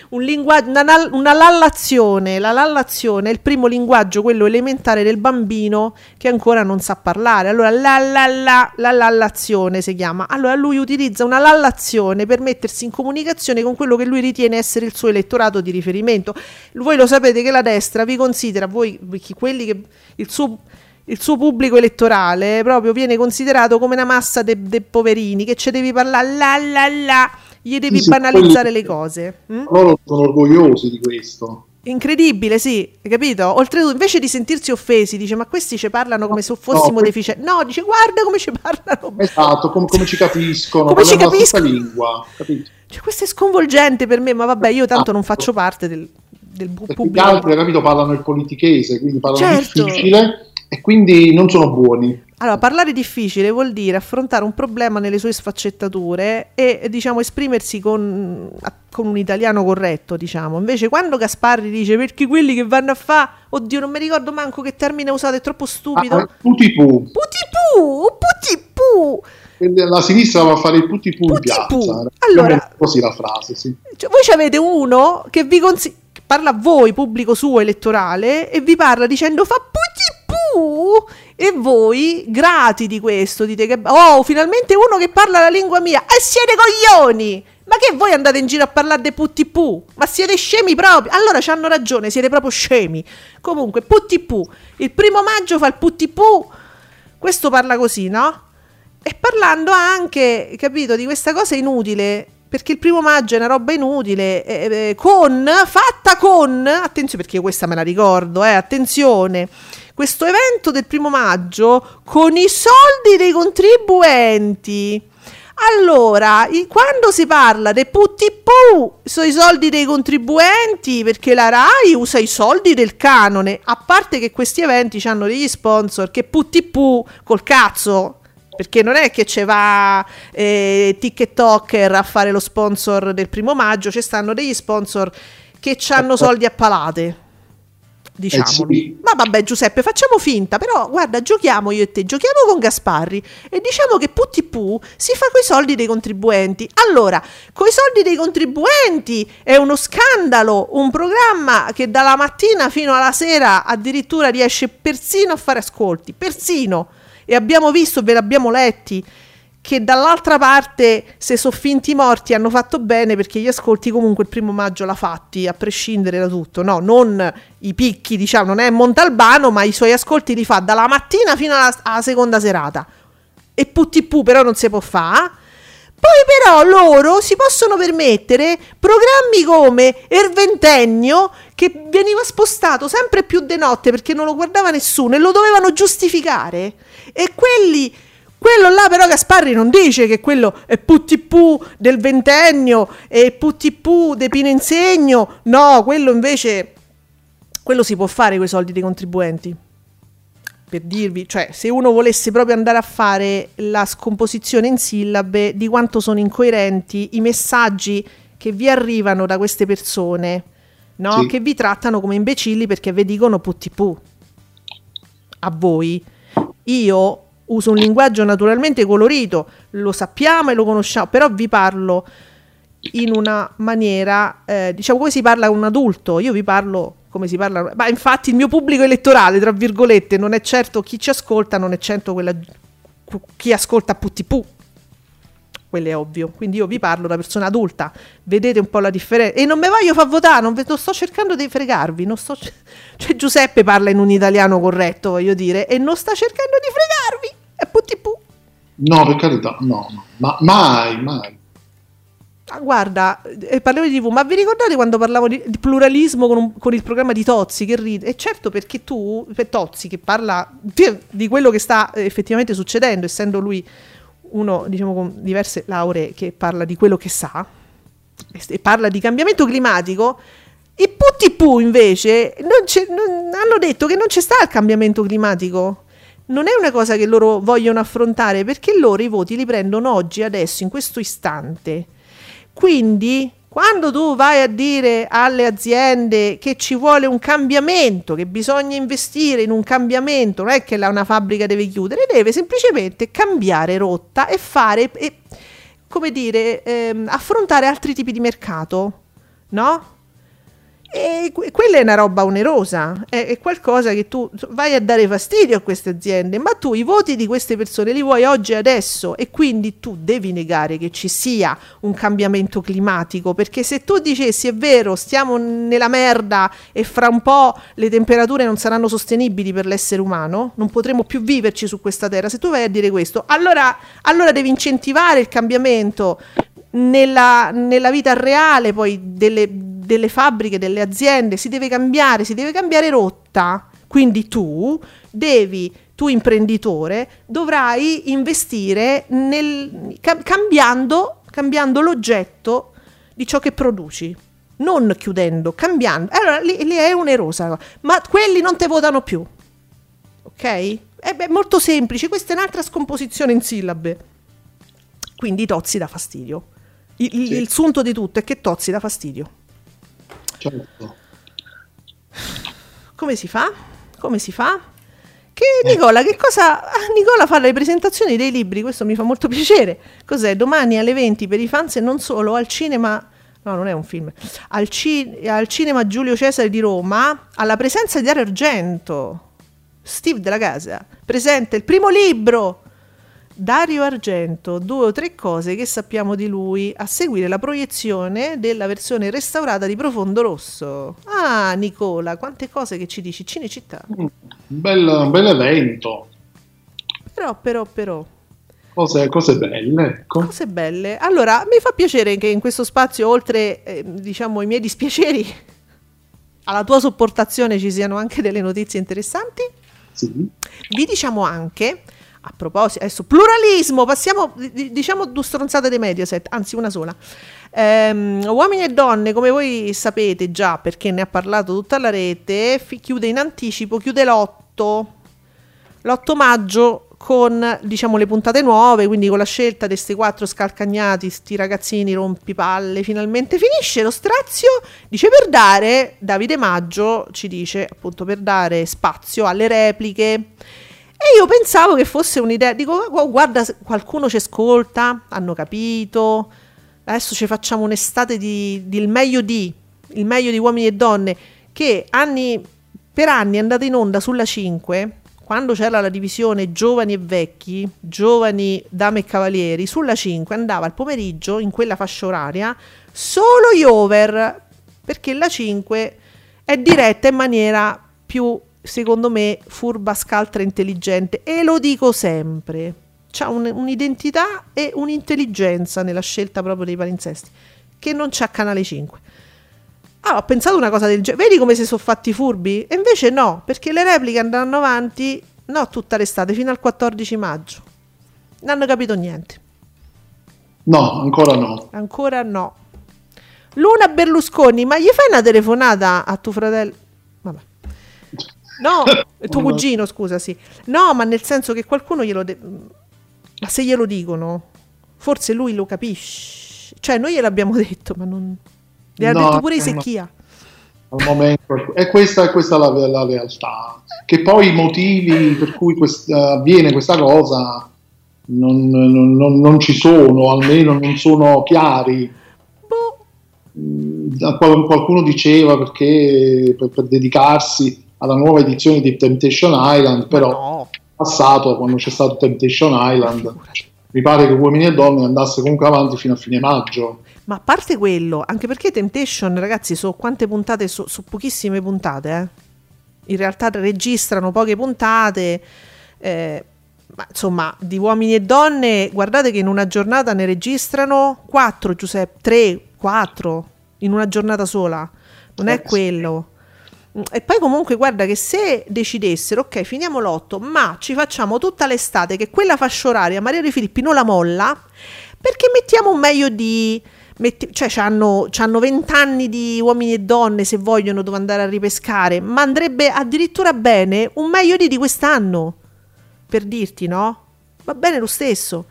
un linguaggio, una, una lallazione. La lallazione è il primo linguaggio, quello elementare del bambino che ancora non sa parlare. Allora, la, la, la, la lallazione si chiama. Allora, lui utilizza una lallazione per mettersi in comunicazione con quello che lui ritiene essere il suo elettorato di riferimento. Voi lo sapete che la destra vi considera, voi, quelli che il suo il suo pubblico elettorale proprio viene considerato come una massa di poverini che ci devi parlare la la la, gli devi Sì, banalizzare le cose. mm? Loro sono orgogliosi di questo. Incredibile, sì, hai capito? Oltretutto, invece di sentirsi offesi, dice: Ma questi ci parlano come se fossimo No, deficienti. No, dice: Guarda come ci parlano. Esatto, com- come ci capiscono, Come ci parliamo la capiscono? lingua, capito? Cioè, questo è sconvolgente per me, ma vabbè, io tanto non Esatto. faccio parte del, del bu- Perché gli pubblico. altri, capito, parlano il politichese, quindi parlano Certo. difficile e quindi non sono buoni. Allora, parlare difficile vuol dire affrontare un problema nelle sue sfaccettature e, diciamo, esprimersi con, con un italiano corretto, diciamo. Invece, quando Gasparri dice perché quelli che vanno a fa, oddio, non mi ricordo manco che termine usato, è troppo stupido. Ah, tutti pu. Putipu, putipu. La sinistra va a fare il putti pu in piazza. Allora- o meno così la frase, sì. Cioè, voi ci avete uno che vi consiglia, parla a voi, pubblico suo elettorale, e vi parla dicendo fa E voi, grati di questo, dite che oh, finalmente uno che parla la lingua mia. E siete coglioni! Ma che voi andate in giro a parlare di puttipu? Ma siete scemi proprio? Allora ci hanno ragione, siete proprio scemi. Comunque, puttipu. Il primo maggio fa il puttipu. Questo parla così, no? E parlando anche, capito, di questa cosa inutile, perché il primo maggio è una roba inutile, eh, eh, con, fatta con, attenzione perché questa me la ricordo, eh, attenzione, questo evento del primo maggio con i soldi dei contribuenti. Allora, quando si parla dei puttipu sono i soldi dei contribuenti, perché la RAI usa i soldi del canone, a parte che questi eventi hanno degli sponsor che puttipu col cazzo, perché non è che ci va eh, TikToker a fare lo sponsor del primo maggio, ci stanno degli sponsor che hanno soldi a palate. Diciamolo. Eh sì. Ma vabbè, Giuseppe, facciamo finta, però guarda, giochiamo io e te, giochiamo con Gasparri e diciamo che Putti Pu si fa coi soldi dei contribuenti. Allora, coi soldi dei contribuenti è uno scandalo, un programma che dalla mattina fino alla sera addirittura riesce persino a fare ascolti, persino. E abbiamo visto, ve l'abbiamo letti, che dall'altra parte se sono finti morti hanno fatto bene perché gli ascolti comunque il primo maggio l'ha fatti a prescindere da tutto no? Non i picchi diciamo non è Montalbano ma i suoi ascolti li fa dalla mattina fino alla, alla seconda serata. E putti pu però non si può fare. Poi però loro si possono permettere programmi come Erventennio che veniva spostato sempre più de notte perché non lo guardava nessuno e lo dovevano giustificare. E quelli quello là però Gasparri non dice che quello è Puttipù del ventennio e Puttipù de Pino Insegno. No, quello invece quello si può fare con i soldi dei contribuenti. Per dirvi, cioè, se uno volesse proprio andare a fare la scomposizione in sillabe di quanto sono incoerenti i messaggi che vi arrivano da queste persone, no? Sì. Che vi trattano come imbecilli perché vi dicono puttipù a voi. Io uso un linguaggio naturalmente colorito, lo sappiamo e lo conosciamo, però vi parlo in una maniera, eh, diciamo come si parla con un adulto, io vi parlo come si parla, ma infatti il mio pubblico elettorale, tra virgolette, non è certo chi ci ascolta, non è certo quella, chi ascolta Puttipù, quello è ovvio, quindi io vi parlo da persona adulta, vedete un po' la differenza, e non mi voglio far votare, non, ve- non sto cercando di fregarvi, non sto, cioè Giuseppe parla in un italiano corretto, voglio dire, e non sta cercando di fregarvi, è Puttipù. No, per carità, no, no. Ma mai, mai. Ah, guarda, eh, parliamo di TV, ma vi ricordate quando parlavo di, di pluralismo con, un- con il programma di Tozzi che ride? E certo perché tu, per Tozzi che parla di, di quello che sta eh, effettivamente succedendo, essendo lui uno diciamo con diverse lauree che parla di quello che sa e, e parla di cambiamento climatico, i putti pu invece non non- hanno detto che non c'è sta il cambiamento climatico. Non è una cosa che loro vogliono affrontare perché loro i voti li prendono oggi, adesso, in questo istante. Quindi, quando tu vai a dire alle aziende che ci vuole un cambiamento, che bisogna investire in un cambiamento, non è che una fabbrica deve chiudere, deve semplicemente cambiare rotta e fare, e, come dire, ehm, affrontare altri tipi di mercato, no? E que- quella è una roba onerosa, è, è qualcosa che tu vai a dare fastidio a queste aziende, ma tu i voti di queste persone li vuoi oggi e adesso e quindi tu devi negare che ci sia un cambiamento climatico, perché se tu dicessi è vero, stiamo nella merda e fra un po' le temperature non saranno sostenibili per l'essere umano, non potremo più viverci su questa terra, se tu vai a dire questo, allora, allora devi incentivare il cambiamento nella, nella vita reale poi delle, delle fabbriche, delle aziende, si deve cambiare, si deve cambiare rotta. Quindi tu devi, tu imprenditore, dovrai investire nel, ca- cambiando, cambiando l'oggetto di ciò che produci. Non chiudendo, cambiando. Allora lì, lì è onerosa, ma quelli non te votano più. Ok? È beh, molto semplice, questa è un'altra scomposizione in sillabe. Quindi Tozzi dà fastidio. Il, il- Sì. il sunto di tutto è che Tozzi dà fastidio. Certo. Come si fa? Come si fa? Che Nicola, che cosa... ah, Nicola fa le presentazioni dei libri, questo mi fa molto piacere. Cos'è? Domani alle 20 per i fans e non solo al cinema... No, non è un film. Al, ci- al cinema Giulio Cesare di Roma, alla presenza di Dario Argento. Steve della casa. Presenta il primo libro. Dario Argento, due o tre cose che sappiamo di lui, a seguire la proiezione della versione restaurata di Profondo Rosso. Ah, Nicola, quante cose che ci dici, Cinecittà. Un bel, un bel evento. Però, però, però, Cose, cose belle, ecco. cose belle. Allora, mi fa piacere che in questo spazio, oltre, eh, diciamo, i miei dispiaceri, alla tua sopportazione ci siano anche delle notizie interessanti. Sì. Vi diciamo anche, a proposito, adesso pluralismo, passiamo, di- diciamo due stronzate dei Mediaset, anzi una sola. Ehm, uomini e donne, come voi sapete già, perché ne ha parlato tutta la rete, fi- chiude in anticipo, chiude l'8, l'8 maggio con diciamo le puntate nuove, quindi con la scelta di questi quattro scalcagnati, sti ragazzini rompipalle, finalmente finisce lo strazio, dice per dare, Davide Maggio ci dice appunto per dare spazio alle repliche. E io pensavo che fosse un'idea, dico "Gu- guarda qualcuno ci ascolta, hanno capito, adesso ci facciamo un'estate di, di il meglio di, il meglio di uomini e donne, che anni, per anni è andata in onda sulla 5, quando c'era la divisione giovani e vecchi, giovani dame e cavalieri, sulla 5 andava al pomeriggio in quella fascia oraria solo gli over, perché la 5 è diretta in maniera più, secondo me, furba, scaltra, intelligente e lo dico sempre. C'ha un- un'identità e un'intelligenza nella scelta proprio dei palinsesti che non c'ha Canale 5. Ah, ho pensato una cosa del genere. Vedi come si sono fatti furbi? E invece no, perché le repliche andranno avanti, no, tutta l'estate, fino al 14 maggio. Non hanno capito niente. No, ancora no. Ancora no. Luna Berlusconi, ma gli fai una telefonata a tuo fratello? No, tuo cugino, scusa, sì. No, ma nel senso che qualcuno glielo... de- ma se glielo dicono, forse lui lo capisce. Cioè, noi gliel'abbiamo detto, ma non... Le ha No, detto pure i no. secchia. Al momento, e questa, è questa la, la realtà. Che poi i motivi per cui quest- avviene questa cosa non, non- non- non ci sono, almeno non sono chiari. Boh, Mm, qual- Qualcuno diceva perché per, per dedicarsi alla nuova edizione di Temptation Island, però no. passato quando c'è stato Temptation Island mi pare che uomini e donne andasse comunque avanti fino a fine maggio Ma a parte quello, anche perché Temptation, ragazzi, su quante puntate? Su, su pochissime puntate, eh. In realtà registrano poche puntate. eh, ma insomma, di uomini e donne, guardate che in una giornata ne registrano 4, Giuseppe, 3, 4 in una giornata sola. Non è Eh, quello. E poi comunque guarda che se decidessero, ok, finiamo l'otto, ma ci facciamo tutta l'estate che quella fascia oraria Maria De Filippi non la molla, perché mettiamo un meglio di... metti- cioè c'hanno 20 anni di uomini e donne se vogliono dove andare a ripescare, ma andrebbe addirittura bene un meglio di di quest'anno, per dirti, no? Va bene lo stesso.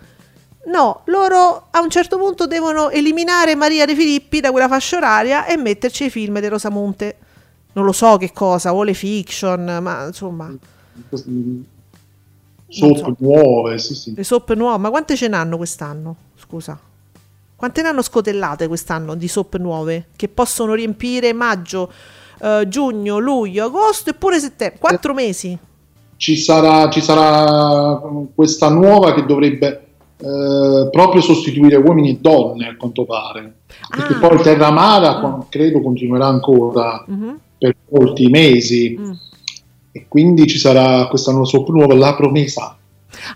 No, loro a un certo punto devono eliminare Maria De Filippi da quella fascia oraria e metterci i film di Rosamonte. Non lo so che cosa, o le fiction, ma insomma, sotto so. nuove sì, sì. le soap nuove. Ma quante ce n'hanno quest'anno? Scusa. Quante ne hanno scotellate quest'anno di soap nuove che possono riempire maggio, eh, giugno, luglio, agosto e pure settembre? Quattro mesi. Ci sarà, ci sarà questa nuova che dovrebbe eh, proprio sostituire uomini e donne, a quanto pare. Perché Ah. poi Terramara con- credo continuerà ancora Mhm. Per molti mesi. Mm. E quindi ci sarà questa nuova La Promesa.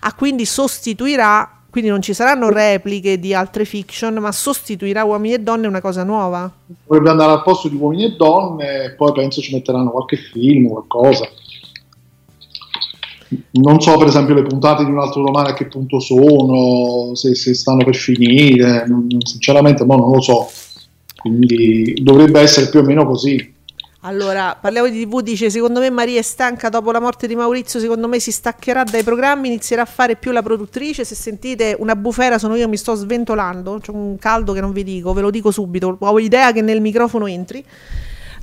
Ah, quindi sostituirà, quindi non ci saranno repliche di altre fiction, ma sostituirà uomini e donne una cosa nuova. Dovrebbe andare al posto di uomini e donne, e poi penso ci metteranno qualche film, qualcosa. Non so, per esempio, le puntate di un altro romano a che punto sono, se, se stanno per finire, sinceramente, mo non lo so. Quindi dovrebbe essere più o meno così. Allora, parliamo di TV, dice, secondo me Maria è stanca dopo la morte di Maurizio, secondo me si staccherà dai programmi, inizierà a fare più la produttrice, se sentite una bufera sono io, mi sto sventolando, c'è un caldo che non vi dico, ve lo dico subito, ho idea che nel microfono entri.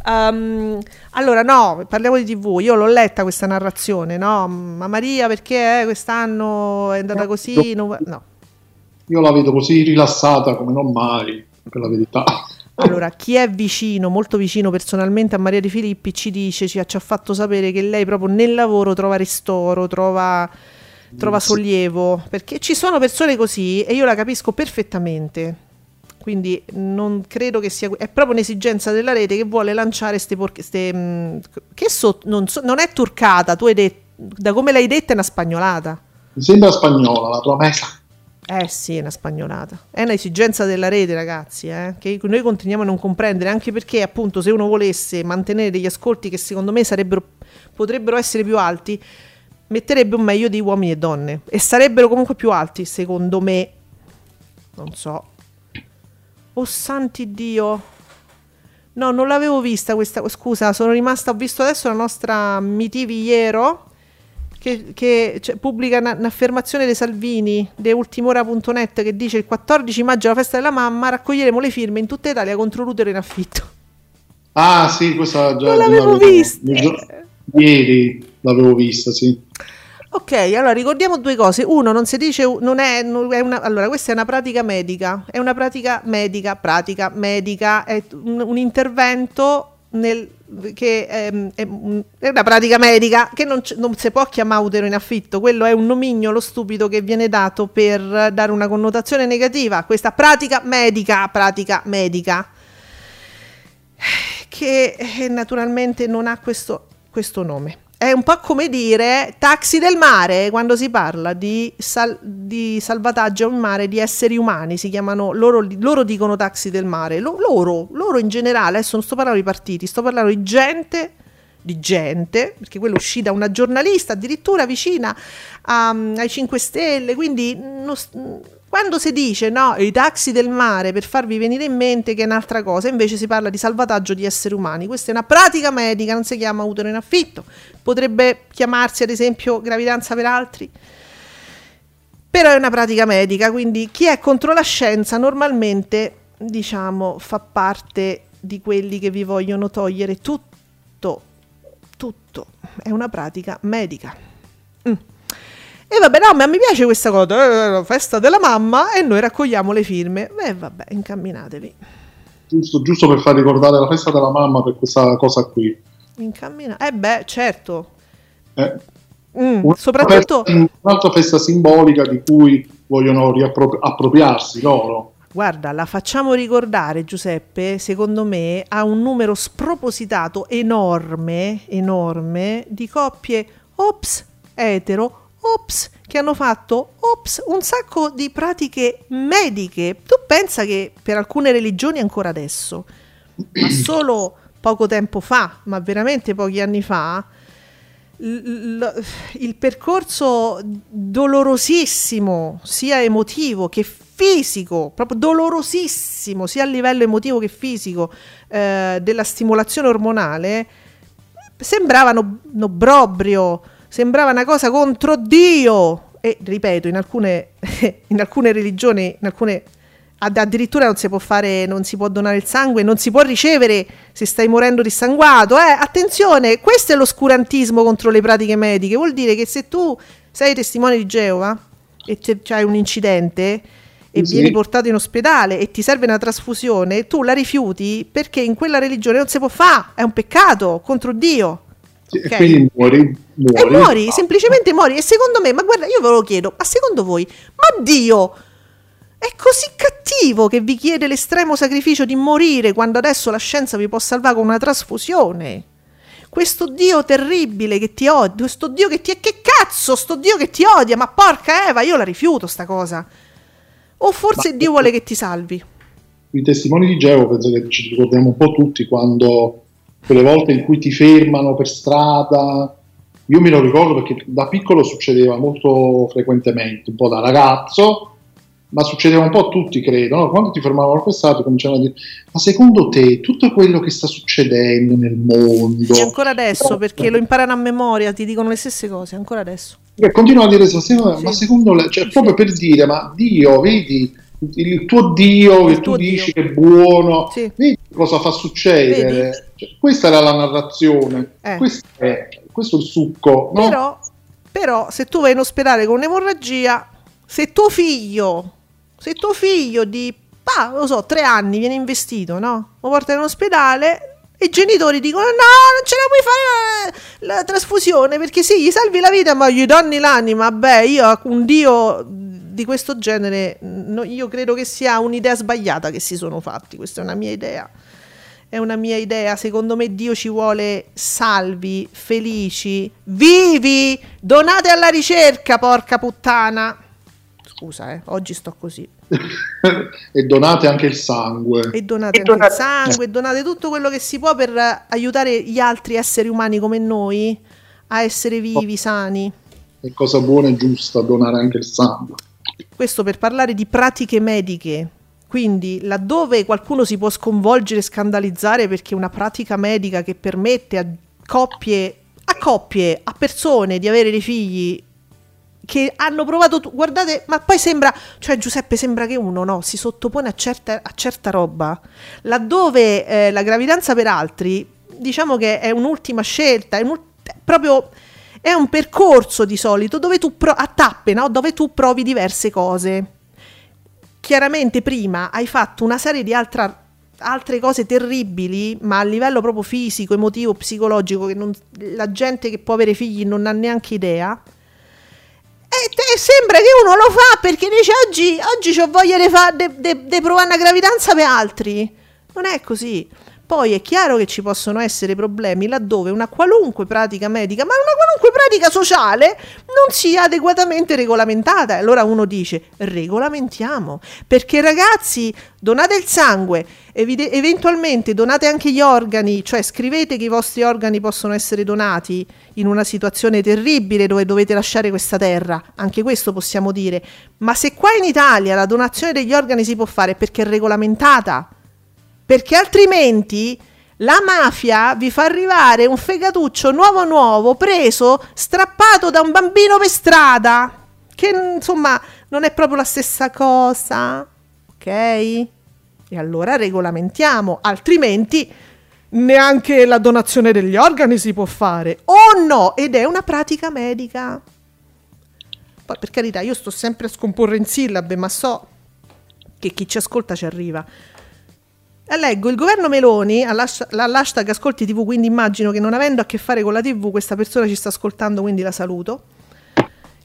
Ehm, allora, no, parliamo di TV, io l'ho letta questa narrazione, no? Ma Maria perché eh, quest'anno è andata così? No. no. Io la vedo così rilassata come non mai, per la verità. Allora, chi è vicino, molto vicino personalmente a Maria Di Filippi, ci dice, ci ha, ci ha fatto sapere che lei proprio nel lavoro trova ristoro, trova, trova sollievo, perché ci sono persone così e io la capisco perfettamente. Quindi non credo che sia... È proprio un'esigenza della rete che vuole lanciare ste porche... Ste, mh, che so, non, so- non è turcata, tu hai detto... Da come l'hai detta è una spagnolata. Mi sembra spagnola, La Promesa. Eh sì, è una spagnolata. È un'esigenza della rete, ragazzi, eh, che noi continuiamo a non comprendere, anche perché appunto se uno volesse mantenere degli ascolti che secondo me sarebbero, potrebbero essere più alti, metterebbe un meglio di uomini e donne. E sarebbero comunque più alti, secondo me. Non so. Oh santi Dio. No, non l'avevo vista questa. Scusa, sono rimasta. Ho visto adesso la nostra Miti Viero che, che, cioè, pubblica una- un'affermazione dei Salvini di ultimora.net che dice il 14 maggio è la festa della mamma raccoglieremo le firme in tutta Italia contro l'utero in affitto. Ah sì, questa già Non l'avevo vista. Ieri l'avevo vista, sì. Ok, allora ricordiamo due cose. Uno, non si dice, non è, non è una, allora questa è una pratica medica, è una pratica medica, pratica medica, è un, un intervento nel, che ehm, è, un- è una pratica medica che non, non si può chiamare utero in affitto, quello è un nomignolo stupido che viene dato per dare una connotazione negativa a questa pratica medica, pratica medica che eh, naturalmente non ha questo, questo nome. È un po' come dire taxi del mare quando si parla di, sal- di salvataggio in mare di esseri umani, si chiamano, loro, loro dicono taxi del mare, Lo- loro, loro in generale, adesso non sto parlando di partiti, sto parlando di gente, di gente, perché quella uscì da una giornalista addirittura vicina a- ai 5 Stelle, quindi non quando si dice no, i taxi del mare per farvi venire in mente che è un'altra cosa, invece si parla di salvataggio di esseri umani. Questa è una pratica medica, non si chiama utero in affitto. Potrebbe chiamarsi ad esempio gravidanza per altri. Però è una pratica medica, quindi chi è contro la scienza normalmente, diciamo, fa parte di quelli che vi vogliono togliere tutto, tutto. È una pratica medica. Mm. E vabbè, no, ma mi piace questa cosa, eh, la festa della mamma e noi raccogliamo le firme. E vabbè, incamminatevi. Giusto, giusto per far ricordare la festa della mamma per questa cosa qui. Incammina- Eh beh, certo. Eh, Mm, una soprattutto, festa- un'altra festa simbolica di cui vogliono riappropriarsi loro. guarda, la facciamo ricordare, Giuseppe, secondo me, ha un numero spropositato enorme, enorme, di coppie ops, etero, ops, che hanno fatto ops, un sacco di pratiche mediche. Tu pensa che per alcune religioni ancora adesso, ma solo poco tempo fa, ma veramente pochi anni fa, il percorso dolorosissimo, sia emotivo che fisico, proprio dolorosissimo, sia a livello emotivo che fisico, eh, della stimolazione ormonale, sembrava un obbrobrio, sembrava una cosa contro Dio. E ripeto, in alcune, in alcune religioni, in alcune ad- addirittura non si può fare, non si può donare il sangue, non si può ricevere se stai morendo dissanguato. Eh, attenzione, questo è l'oscurantismo contro le pratiche mediche. Vuol dire che se tu sei testimone di Geova e c'hai un incidente e Sì. vieni portato in ospedale e ti serve una trasfusione, tu la rifiuti perché in quella religione non si può fare, è un peccato contro Dio. Sì, Ok. E quindi muori, muori. E muori, semplicemente muori. E secondo me, ma guarda, io ve lo chiedo, ma secondo voi, ma Dio è così cattivo che vi chiede l'estremo sacrificio di morire quando adesso la scienza vi può salvare con una trasfusione? Questo Dio terribile che ti odia, questo Dio che ti... Che cazzo, sto Dio che ti odia, ma porca Eva, io la rifiuto sta cosa. O forse Ma- Dio vuole che ti salvi. I testimoni di Geova penso che ci ricordiamo un po' tutti quando quelle volte in cui ti fermano per strada. Io me lo ricordo perché da piccolo succedeva molto frequentemente, un po' da ragazzo, ma succedeva un po' a tutti, credo. no? Quando ti fermavano per strada, cominciavano a dire: Ma secondo te tutto quello che sta succedendo nel mondo? E ancora adesso, perché lo imparano a memoria, ti dicono le stesse cose, ancora adesso. E continua a dire: "Se- Ma Sì. secondo lei, cioè, Sì. proprio per dire, ma Dio, vedi il tuo Dio Il che tuo tu dici Dio. che è buono, Sì. vedi cosa fa succedere. Vedi? Questa era la narrazione, Eh. questo, è, questo è il succo. no? Però, però, se tu vai in ospedale con un'emorragia, se tuo figlio, se tuo figlio di, ah, lo so, tre anni viene investito, no? Lo porta in ospedale i genitori dicono no, non ce la puoi fare la, la trasfusione perché sì, gli salvi la vita ma gli danni l'anima. Beh, io un dio di questo genere, no, io credo che sia un'idea sbagliata che si sono fatti, questa è una mia idea. È una mia idea, secondo me Dio ci vuole salvi, felici, vivi, donate alla ricerca, porca puttana. Scusa, eh, oggi sto così. e donate anche il sangue. E donate E anche donate- il sangue, donate tutto quello che si può per eh, aiutare gli altri esseri umani come noi a essere vivi, sani. È cosa buona e giusta donare anche il sangue. Questo per parlare di pratiche mediche. Quindi, laddove qualcuno si può sconvolgere e scandalizzare perché una pratica medica che permette a coppie, a coppie, a persone di avere dei figli che hanno provato, tu- guardate, ma poi sembra, cioè Giuseppe sembra che uno no, si sottopone a certa, a certa roba, laddove eh, la gravidanza per altri, diciamo che è un'ultima scelta, è un, proprio è un percorso di solito dove tu pro- a tappe, no? dove tu provi diverse cose. Chiaramente prima hai fatto una serie di altra- altre cose terribili, ma a livello proprio fisico, emotivo, psicologico, che non- la gente che può avere figli non ha neanche idea. E te sembra che uno lo fa perché dice oggi, oggi ho voglia di de- de- de provare una gravidanza per altri. Non è così. Poi è chiaro che ci possono essere problemi laddove una qualunque pratica medica, ma una qualunque pratica sociale, non sia adeguatamente regolamentata. E allora uno dice: regolamentiamo. Perché ragazzi, donate il sangue, evide- eventualmente donate anche gli organi, cioè scrivete che i vostri organi possono essere donati in una situazione terribile dove dovete lasciare questa terra. Anche questo possiamo dire. Ma se qua in Italia la donazione degli organi si può fare perché è regolamentata perché altrimenti la mafia vi fa arrivare un fegatuccio nuovo nuovo preso strappato da un bambino per strada. Che insomma non è proprio la stessa cosa ok? E allora regolamentiamo altrimenti neanche la donazione degli organi si può fare. O no ed è una pratica medica. Poi per carità io sto sempre a scomporre in sillabe ma so che chi ci ascolta ci arriva e leggo, il governo Meloni, all'hash- all'hashtag Ascolti TV, quindi immagino che non avendo a che fare con la TV, questa persona ci sta ascoltando, quindi la saluto.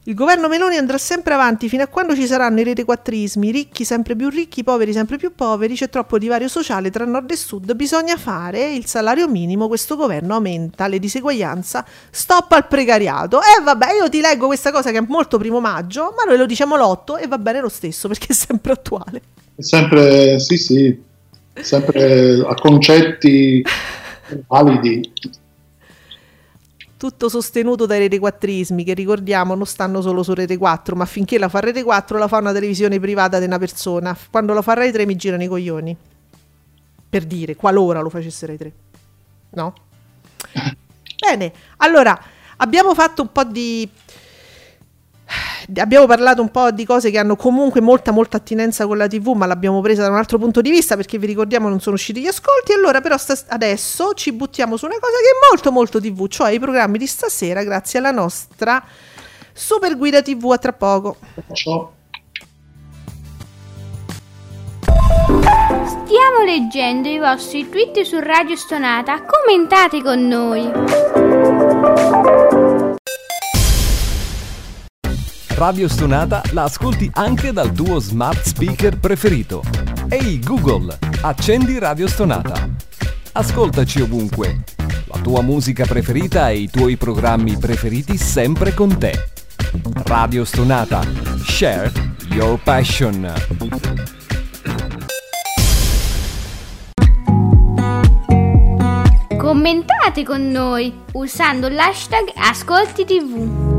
Il governo Meloni andrà sempre avanti fino a quando ci saranno i retequattrismi, ricchi sempre più ricchi, poveri sempre più poveri, c'è troppo divario sociale tra nord e sud, bisogna fare il salario minimo, questo governo aumenta le diseguaglianza, stop al precariato. E vabbè, io ti leggo questa cosa che è molto primo maggio, ma noi lo diciamo l'8 e va bene lo stesso perché è sempre attuale. È sempre, sì, sì, sempre a concetti validi. tutto sostenuto dai retequattrismi che ricordiamo non stanno solo su Rete 4 ma finché la fa Rete 4 la fa una televisione privata di una persona quando la fa Rai 3 mi girano i coglioni per dire qualora lo facesse Rai 3 no? bene allora abbiamo fatto un po' di abbiamo parlato un po' di cose che hanno comunque molta molta attinenza con la TV ma l'abbiamo presa da un altro punto di vista perché vi ricordiamo non sono usciti gli ascolti allora però sta- adesso ci buttiamo su una cosa che è molto molto TV cioè i programmi di stasera grazie alla nostra super guida TV a tra poco Ciao. Stiamo leggendo i vostri tweet su Radio Stonata. Commentate con noi. Radio Stonata la ascolti anche dal tuo smart speaker preferito. Ehi Google, accendi Radio Stonata. Ascoltaci ovunque. La tua musica preferita e i tuoi programmi preferiti sempre con te. Radio Stonata. Share your passion. Commentate con noi usando l'hashtag Ascolti TV.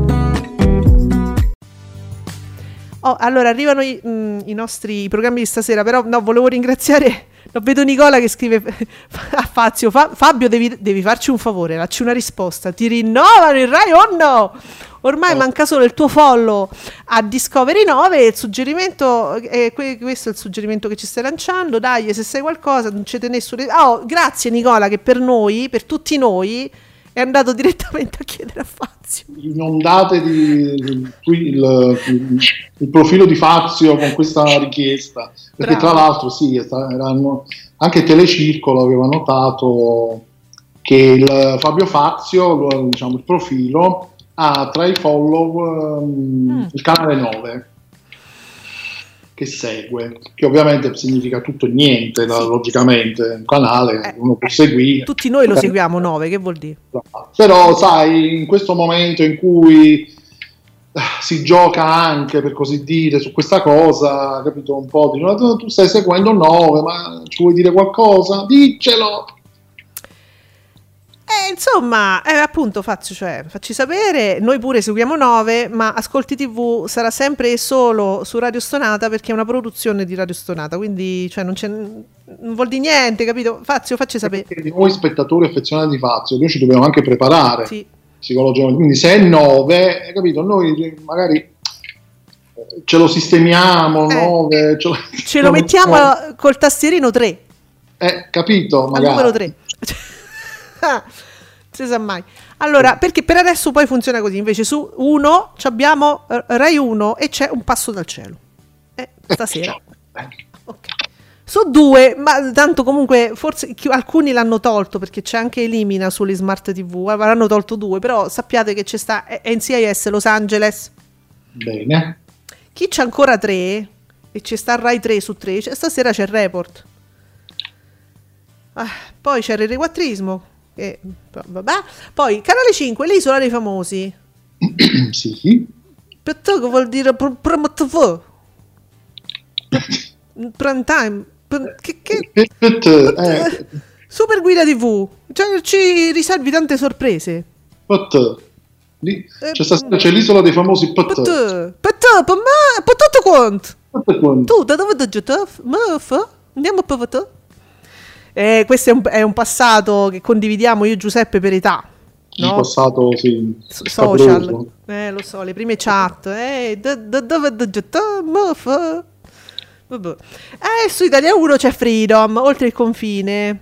Oh, allora arrivano i, mm, i nostri programmi di stasera, però no, volevo ringraziare. No, vedo Nicola che scrive a Fazio: "Fa- Fabio, devi, devi farci un favore, dacci una risposta. Ti rinnovano il Rai o no? Ormai manca solo il tuo follow a Discovery 9. e Il suggerimento è que- questo è il suggerimento che ci stai lanciando. Dai, se sai qualcosa, non c'è nessuno. Oh, grazie Nicola, che per noi, per tutti noi, è andato direttamente a chiedere a Fazio. Inondate di, qui il, il profilo di Fazio con questa richiesta. Perché Bravo. tra l'altro sì, erano- anche Telecircolo aveva notato che il Fabio Fazio, diciamo, il profilo, ha tra i follow ehm, Mm. il canale 9 che segue, che ovviamente significa tutto e niente, da- Sì. logicamente, un canale Eh, uno può seguire. Tutti noi lo Eh, seguiamo 9, che vuol dire? però sai, in questo momento in cui eh, si gioca anche, per così dire, su questa cosa, capito un po' di "No, tu tu stai seguendo 9, ma ci vuoi dire qualcosa? Diccelo! Eh, insomma, eh, appunto, faccio, cioè, facci sapere. Noi pure seguiamo 9, ma Ascolti TV sarà sempre e solo su Radio Stonata perché è una produzione di Radio Stonata. Quindi, cioè, non, c'è, non vuol dire niente, capito? Fazio, facci sapere. Perché noi spettatori affezionati di Fazio, noi ci dobbiamo anche preparare Sì. psicologicamente. Quindi se è 9, capito, noi magari eh, ce lo sistemiamo, Eh. 9, ce lo, Ce lo mettiamo col tastierino 3. Eh, capito, Al magari. numero 3. si sa mai. Allora, perché per adesso poi funziona così. Invece su 1 abbiamo eh, Rai 1 e c'è un passo dal cielo. Eh, stasera. Ok. Su due, ma tanto comunque forse alcuni l'hanno tolto perché c'è anche Elimina sulle smart TV, avranno tolto due, però sappiate che c'è sta eh, NCIS Los Angeles. Bene. Chi c'è ancora tre e ci sta Rai 3 su 3, c'è- stasera c'è il report. Ah, poi c'è il requattrismo. Che, vabbè. Poi Canale 5, l'isola dei famosi. sì. Perché vuol dire pr- prima TV? Prime time. Che, che, Eh, Super guida TV. Cioè, ci riservi tante sorprese. Pot. Lì- Eh, c'è, l'isola dei famosi? Perché? Per me? Per tutto quanto? Tu da dove ti? Ma fa? Andiamo a provare? Eh, questo è un, è un passato che condividiamo io e Giuseppe per età. No? passato, sì. So- social. Eh, lo so, le prime chat. Eh. Eh, su Italia 1 c'è Freedom, oltre il confine.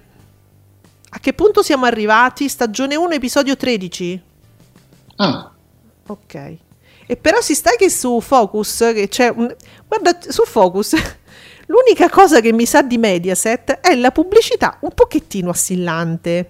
A che punto siamo arrivati? Stagione 1, episodio 13. Ah, Ok. E però si sta che su Focus, che c'è un... Guarda, su Focus, l'unica cosa che mi sa di Mediaset è la pubblicità un pochettino assillante.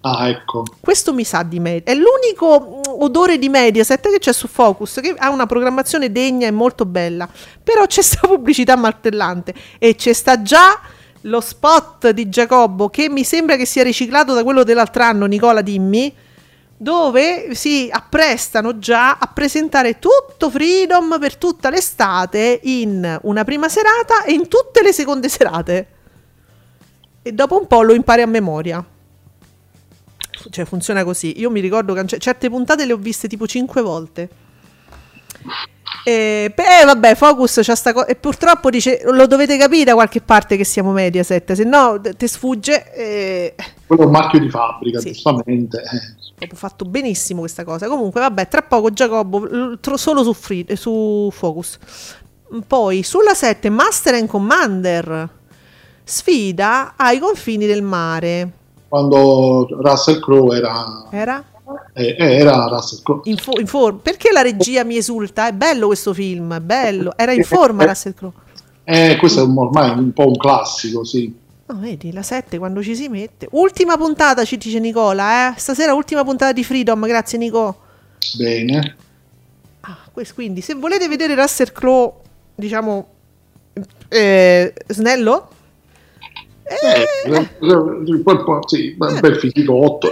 ah, ecco. Questo mi sa di Mediaset. È l'unico mm, odore di Mediaset che c'è su Focus, che ha una programmazione degna e molto bella. Però c'è sta pubblicità martellante. E c'è sta già lo spot di Giacobbo, che mi sembra che sia riciclato da quello dell'altro anno, Nicola, dimmi dove si apprestano già a presentare tutto Freedom per tutta l'estate in una prima serata e in tutte le seconde serate. E dopo un po' lo impari a memoria. Cioè, funziona così. Io mi ricordo che certe puntate le ho viste tipo 5 volte. E beh, vabbè, Focus c'ha sta cosa. E purtroppo dice: Lo dovete capire da qualche parte che siamo Mediaset, se no ti sfugge. E... Quello è un marchio di fabbrica, Sì. giustamente. eh. Proprio fatto benissimo questa cosa. Comunque, vabbè, tra poco Giacobbo, tro- solo su, Free- eh, su Focus. Poi sulla 7 Master and Commander. Sfida ai confini del mare. Quando Russell Crowe era, Era? Eh, eh, era Russell Crowe. In, fo- in forma. Perché la regia mi esulta? È bello questo film, bello. Era in forma Russell Crowe. Eh, questo è un- ormai un po' un classico, sì. Ah, vedi, la 7 quando ci si mette. Ultima puntata, ci dice Nicola, eh. Stasera ultima puntata di Freedom, grazie Nico. Bene. Ah, questo, quindi, se volete vedere Russell Crowe, diciamo, eh, snello, Eh, eh, eh, sì, un bel fisicotto.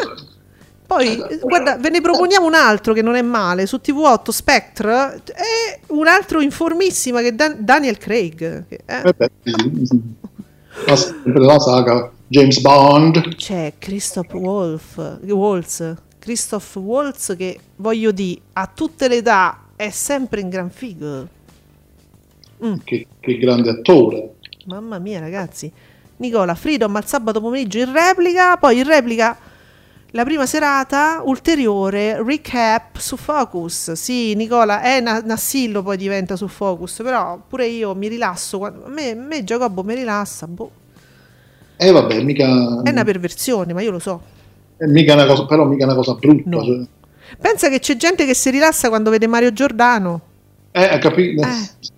Poi, eh, guarda, ve ne proponiamo un altro che non è male, su TV8 Spectre, e un altro informissima che è Dan- Daniel Craig. che, eh. Eh beh, sì, sì. La- la saga James Bond. C'è Christoph Wolf, Waltz, Christoph Waltz che, voglio dire, a tutte le età è sempre in gran figo. Che, che grande attore. Mamma mia, ragazzi. Nicola, Freedom al sabato pomeriggio in replica, poi in replica la prima serata ulteriore recap su Focus. Sì, Nicola, è una, Nassillo poi diventa su Focus, però pure io mi rilasso. quando- a me, a me Giacobbo mi rilassa, boh. E vabbè, mica, È una perversione, ma io lo so. è mica una cosa, però mica una cosa brutta. No. cioè. Pensa che c'è gente che si rilassa quando vede Mario Giordano. Eh, capito? Eh.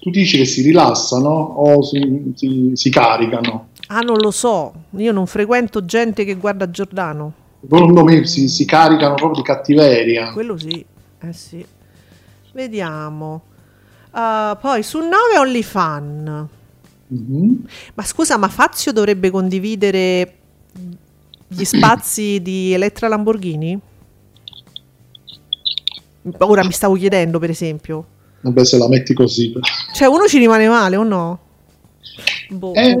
Tu dici che si rilassano o si, si- si caricano? Ah, non lo so, io non frequento gente che guarda Giordano. Secondo me si, si caricano proprio di cattiveria. Quello sì, eh sì. Vediamo. Uh, poi su 9 OnlyFan. Mhm. Ma scusa, ma Fazio dovrebbe condividere gli spazi di Elettra Lamborghini? Ora mi stavo chiedendo, per esempio. Vabbè, se la metti così. Cioè, uno ci rimane male o no? Boh. Eh,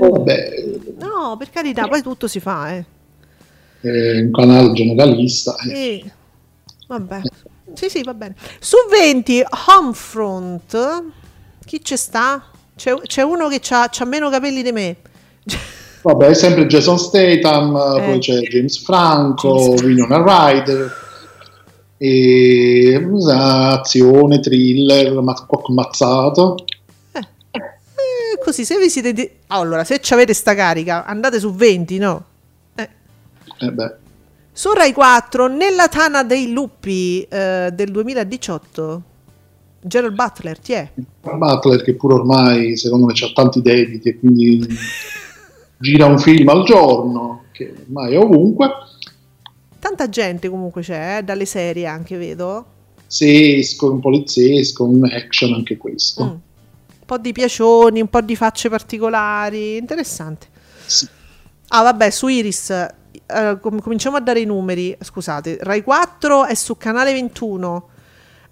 No, per carità, poi tutto si fa, eh. è un canale generalista. eh. Sì, vabbè. Sì, sì, va bene. Su 20, Homefront. Chi ci sta? C'è, c'è uno che ha meno capelli di me. Vabbè, è sempre Jason Statham, Eh. poi c'è James Franco, James. Winona Ryder, e eh, azione, thriller, ma qualche mazzato. Così, se vi siete... di- Allora, se avete sta carica, andate su 20, no? Eh. Eh beh, Su Rai 4, nella tana dei lupi eh, del 2018, Gerald Butler, ti è? Butler che pure ormai secondo me ha tanti debiti e quindi gira un film al giorno, che ormai è ovunque. Tanta gente comunque c'è, eh, dalle serie anche, vedo. Sesco, un poliziesco, un action anche questo. Mm. Po' di piacioni, un po' di facce particolari, interessante. Sì. Ah, vabbè, su Iris, eh, com- cominciamo a dare i numeri. Scusate, Rai 4 è su canale 21.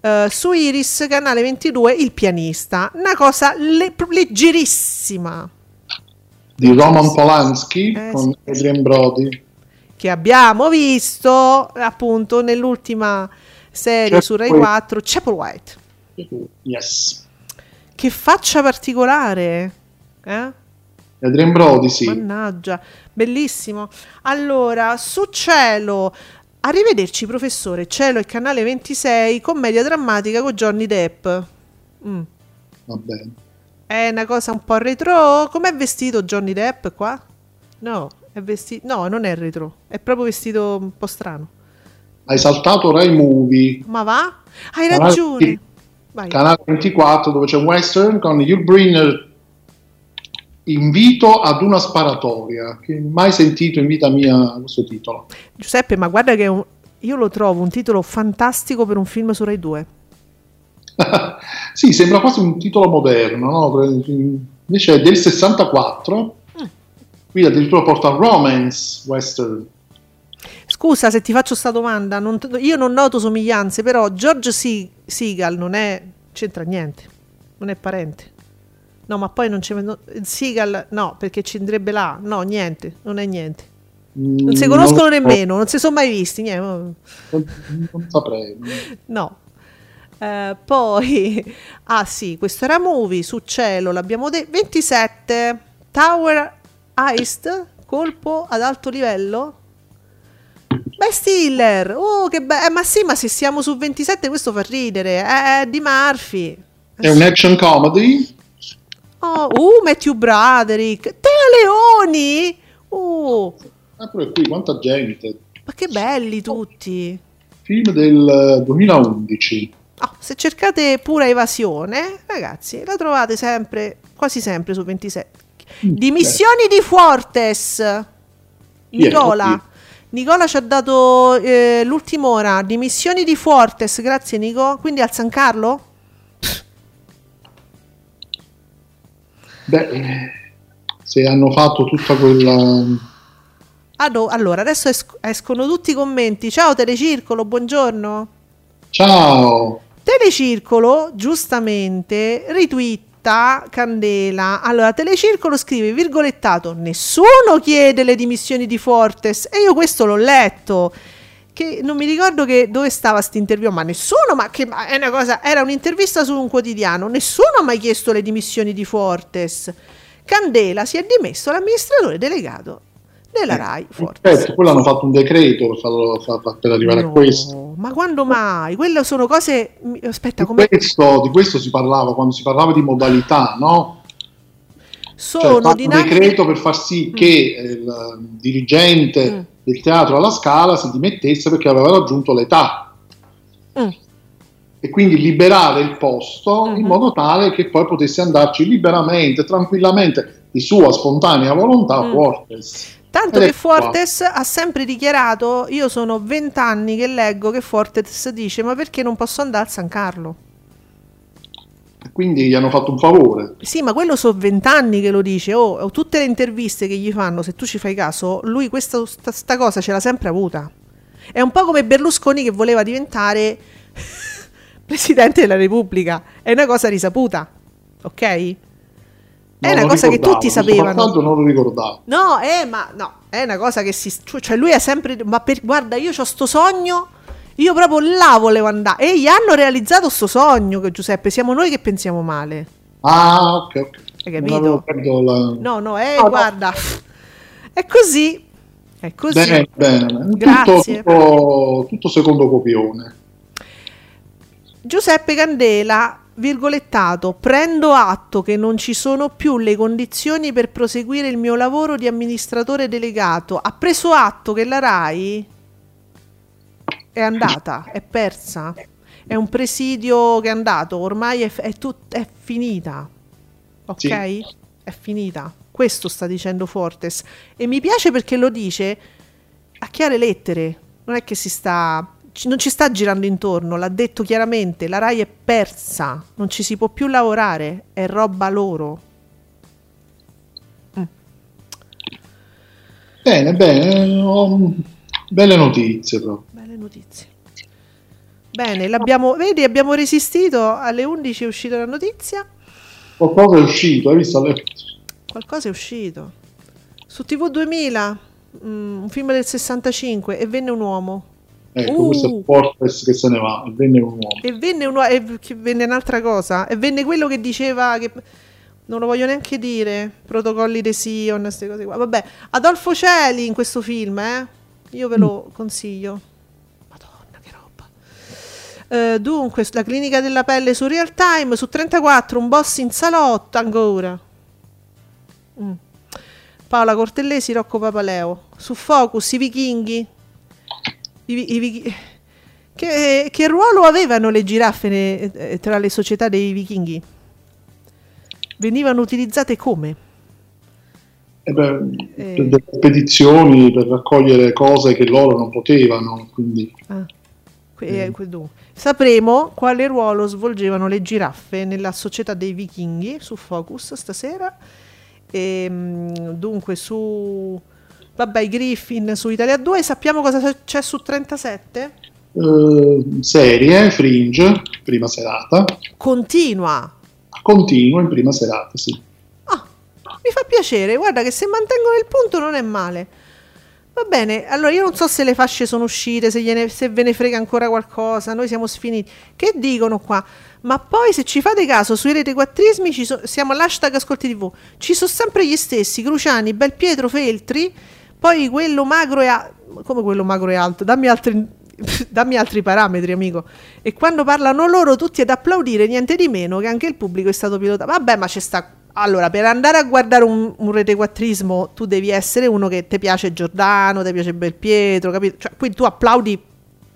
eh, su Iris, canale 22, il pianista. Una cosa le- leggerissima Di Roman Polanski Eh, con sì. Adrian Brody. che abbiamo visto appunto nell'ultima serie Chapel su Rai White. 4, Chapel White. Yes. Che faccia particolare, eh? Adrian Brody, sì. Mannaggia, bellissimo. Allora, su Cielo, arrivederci professore, Cielo è canale 26, commedia drammatica con Johnny Depp. Mm. Va bene. È una cosa un po' retro. Com'è vestito Johnny Depp qua? No, è vestito... No, non è retro, è proprio vestito un po' strano. Hai saltato Rai Movie, Ma va? Hai ragione. Vai. canale 24, dove c'è un western con Yul Brynner. Invito ad una sparatoria, che mai sentito in vita mia questo titolo. Giuseppe, ma guarda che un- io lo trovo un titolo fantastico per un film su Rai 2. sì, sembra quasi un titolo moderno, no? invece è del 64, qui addirittura porta romance western. Scusa se ti faccio sta domanda, non io non noto somiglianze, però George Se- Seagal non è, c'entra niente, non è parente. No, ma poi non c'è, no, Seagal no, perché ci andrebbe là, no, niente, non è niente. Non si Mm, conoscono so, nemmeno, non si sono mai visti, niente, Non, non saprei. no. Eh, poi, ah sì, questo era movie su cielo, l'abbiamo detto. 27, Tower Heist, colpo ad alto livello. Beh, Stiller, oh che bello, ma sì, ma se siamo su 27 questo fa ridere, è di Murphy. È un action comedy. Oh, uh, Matthew Broderick, Teo Leoni, uh, Ah, pure qui, quanta gente. ma che belli tutti. Film del 2011. Oh, se cercate pura evasione, ragazzi, la trovate sempre, quasi sempre su 27. Dimissioni di è? Nicola. Nicola ci ha dato eh, l'ultima ora. Dimissioni di Fuertes. Grazie, Nico. Quindi al San Carlo? Beh, eh, se hanno fatto tutta quella... Allora, adesso es- escono tutti i commenti. Ciao Telecircolo, buongiorno. Ciao! Telecircolo, giustamente, ritwitta Candela. Allora, Telecircolo scrive, virgolettato, nessuno chiede le dimissioni di Fortes. E io questo l'ho letto. Che non mi ricordo che, dove stava sta intervista, ma nessuno, ma che ma è una cosa, era un'intervista su un quotidiano, nessuno ha mai chiesto le dimissioni di Fortes. Candela si è dimesso l'amministratore delegato della RAI Fortes. Certo, quello hanno fatto un decreto per, arrivare a No, questo. Ma quando mai? Quelle sono cose. Aspetta, Di come questo, di questo si parlava quando si parlava di modalità, no? Cioè, sono un dinamiche. decreto per far sì che eh, il eh, dirigente Mm. del teatro alla Scala si dimettesse perché aveva raggiunto l'età Mm. e quindi liberare il posto in Mhm. modo tale che poi potesse andarci liberamente, tranquillamente, di sua spontanea volontà Mm. Fortes. Tanto che ecco qua. Fortes ha sempre dichiarato: Io sono vent'anni che leggo che Fortes dice: Ma perché non posso andare al San Carlo? Quindi gli hanno fatto un favore. Sì, ma quello sono vent'anni che lo dice. Oh, oh, tutte le interviste che gli fanno, se tu ci fai caso, lui questa sta, sta cosa ce l'ha sempre avuta. È un po' come Berlusconi che voleva diventare presidente della Repubblica. È una cosa risaputa, ok? È una cosa che tutti sapevano. passaggio non lo ricordavo. No, eh, ma no, è una cosa che si. Cioè, lui è sempre. Ma per, guarda, io ho sto sogno. Io proprio là volevo andare. E gli hanno realizzato sto sogno, che Giuseppe. Siamo noi che pensiamo male. Ah, ok, ok. Hai capito? la- No, no, eh, No, no. guarda. È così. È così. Bene, bene. Tutto, Grazie. tutto, tutto secondo copione. Giuseppe Candela, virgolettato, prendo atto che non ci sono più le condizioni per proseguire il mio lavoro di amministratore delegato. Ha preso atto che la RAI è andata, è persa. È un presidio che è andato, ormai è, è tut- è finita. Ok? Sì. È finita. Questo sta dicendo Fortes. E mi piace perché lo dice a chiare lettere. Non è che si sta. Non ci sta girando intorno, l'ha detto chiaramente. La Rai è persa, non ci si può più lavorare, è roba loro. Bene, bene. ho- Belle notizie, però. Belle notizie. Bene, l'abbiamo, vedi, abbiamo resistito. Alle 11 è uscita la notizia. Qualcosa è uscito, hai visto? Le- Qualcosa è uscito. Su TV 2000, mm, un film del 65, e venne un uomo. Ecco, Uh. questo è Fortes che se ne va, e venne un uomo. E venne, un, e venne un'altra cosa. E venne quello che diceva che. Non lo voglio neanche dire. Protocolli di Sion, queste cose qua. Vabbè, Adolfo Celi in questo film, eh. Io ve lo consiglio. Madonna, che roba. Eh, dunque, la clinica della pelle su Real Time, su 34, un boss in salotto ancora. Mm. Paola Cortellesi, Rocco Papaleo. Su Focus, i vichinghi. I, i che, che ruolo avevano le giraffe ne- eh, tra le società dei vichinghi? Venivano utilizzate come? E beh, Eh. per delle spedizioni per raccogliere cose che loro non potevano, quindi Ah, que- eh, dunque. Sapremo quale ruolo svolgevano le giraffe nella società dei vichinghi su Focus stasera. E, dunque su vabbè, i Griffin su Italia 2. Sappiamo cosa c'è su 37? eh, serie, Fringe, prima serata, Continua. continuo in prima serata, sì. Ah, mi fa piacere, guarda che se mantengono il punto non è male. Va bene, allora io non so se le fasce sono uscite, se, gliene- se ve ne frega ancora qualcosa, noi siamo sfiniti. Che dicono qua? Ma poi se ci fate caso sui rete quattrismi ci so- siamo all'hashtag Ascolti TV, ci sono sempre gli stessi, Cruciani, Belpietro, Feltri, poi quello magro e alto, come quello magro e alto, dammi altri, dammi altri parametri amico. E quando parlano loro tutti ad applaudire, niente di meno che anche il pubblico è stato pilotato. Vabbè, ma c'è sta... Allora, per andare a guardare un, un retequattrismo, tu devi essere uno che ti piace Giordano, ti piace Belpietro, capito? Cioè, quindi tu applaudi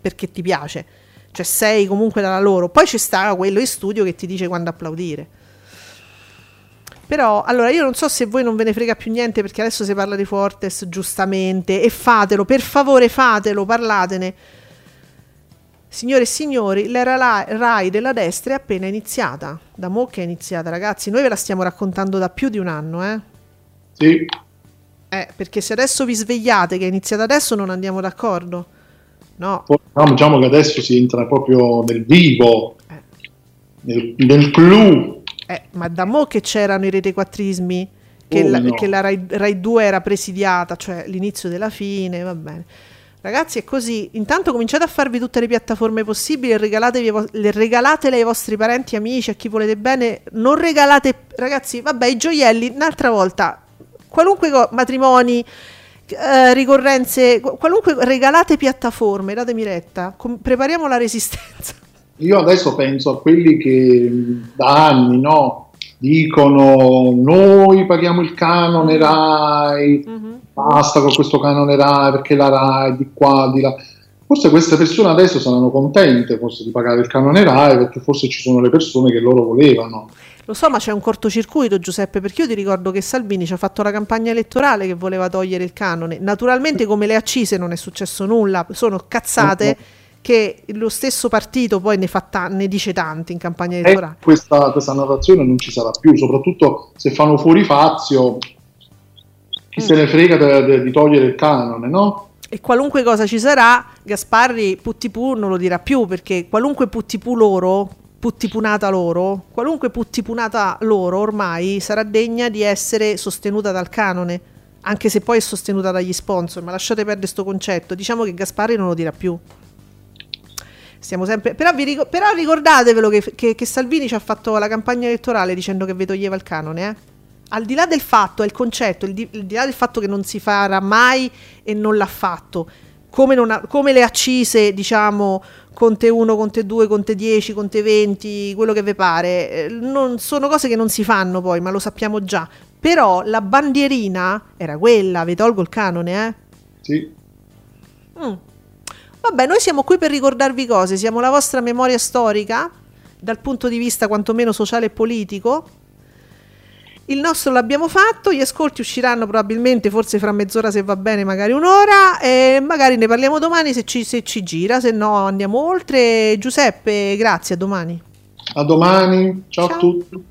perché ti piace, cioè sei comunque dalla loro. Poi ci sta quello in studio che ti dice quando applaudire. Però, allora, io non so se voi non ve ne frega più niente perché adesso si parla di Fortes, giustamente, e fatelo, per favore fatelo, parlatene. Signore e signori, l'era la- Rai della destra è appena iniziata. Da mo' che è iniziata, ragazzi. Noi ve la stiamo raccontando da più di un anno, eh. Sì, Eh, perché se adesso vi svegliate che è iniziata adesso non andiamo d'accordo. No. poi, diciamo, diciamo che adesso si entra proprio nel vivo, Eh. nel, nel clou. Eh, ma da mo' che c'erano i retequattrismi, che, Come la, no? che la Rai, Rai 2 era presidiata, cioè l'inizio della fine, va bene. Ragazzi, è così. Intanto cominciate a farvi tutte le piattaforme possibili regalatevi le regalatele ai vostri parenti, amici, a chi volete bene. Non regalate, ragazzi, vabbè, i gioielli, un'altra volta, qualunque co- matrimoni, eh, ricorrenze, qu- qualunque, regalate piattaforme, datemi retta, com- prepariamo la resistenza. Io adesso penso a quelli che mh, da anni no, dicono noi paghiamo il canone RAI, Mhm. basta con questo canone RAI perché la RAI di qua, di là. Forse queste persone adesso saranno contente forse di pagare il canone RAI perché forse ci sono le persone che loro volevano. Lo so, ma c'è un cortocircuito, Giuseppe, perché io ti ricordo che Salvini ci ha fatto la campagna elettorale che voleva togliere il canone. Naturalmente, come le accise, non è successo nulla, sono cazzate che lo stesso partito poi ne, fa ta- ne dice tanti in campagna E elettorale. questa, questa narrazione non ci sarà più, soprattutto se fanno fuori Fazio, chi se ne frega di togliere il canone, no? E qualunque cosa ci sarà, Gasparri Puttipù non lo dirà più, perché qualunque Puttipù loro, Puttipunata loro, qualunque Puttipunata loro ormai sarà degna di essere sostenuta dal canone, anche se poi è sostenuta dagli sponsor, ma lasciate perdere questo concetto, diciamo che Gasparri non lo dirà più. Stiamo sempre... però, vi ric- però ricordatevelo che, che- che Salvini ci ha fatto la campagna elettorale dicendo che vi toglieva il canone, eh? Al di là del fatto, è il concetto, il di, al di là del fatto che non si farà mai e non l'ha fatto, come, non ha- come le accise, diciamo, Conte 1, Conte 2, Conte 10, Conte 20, quello che vi pare, eh, non, sono cose che non si fanno poi, ma lo sappiamo già. Però la bandierina era quella, vi tolgo il canone, eh? Sì. Mm. Vabbè, noi siamo qui per ricordarvi cose, siamo la vostra memoria storica, dal punto di vista quantomeno sociale e politico. Il nostro l'abbiamo fatto, gli ascolti usciranno probabilmente, forse fra mezz'ora se va bene, magari un'ora, e magari ne parliamo domani se ci, se ci gira, se no andiamo oltre. Giuseppe, grazie, a domani. A domani, ciao, Ciao. a tutti.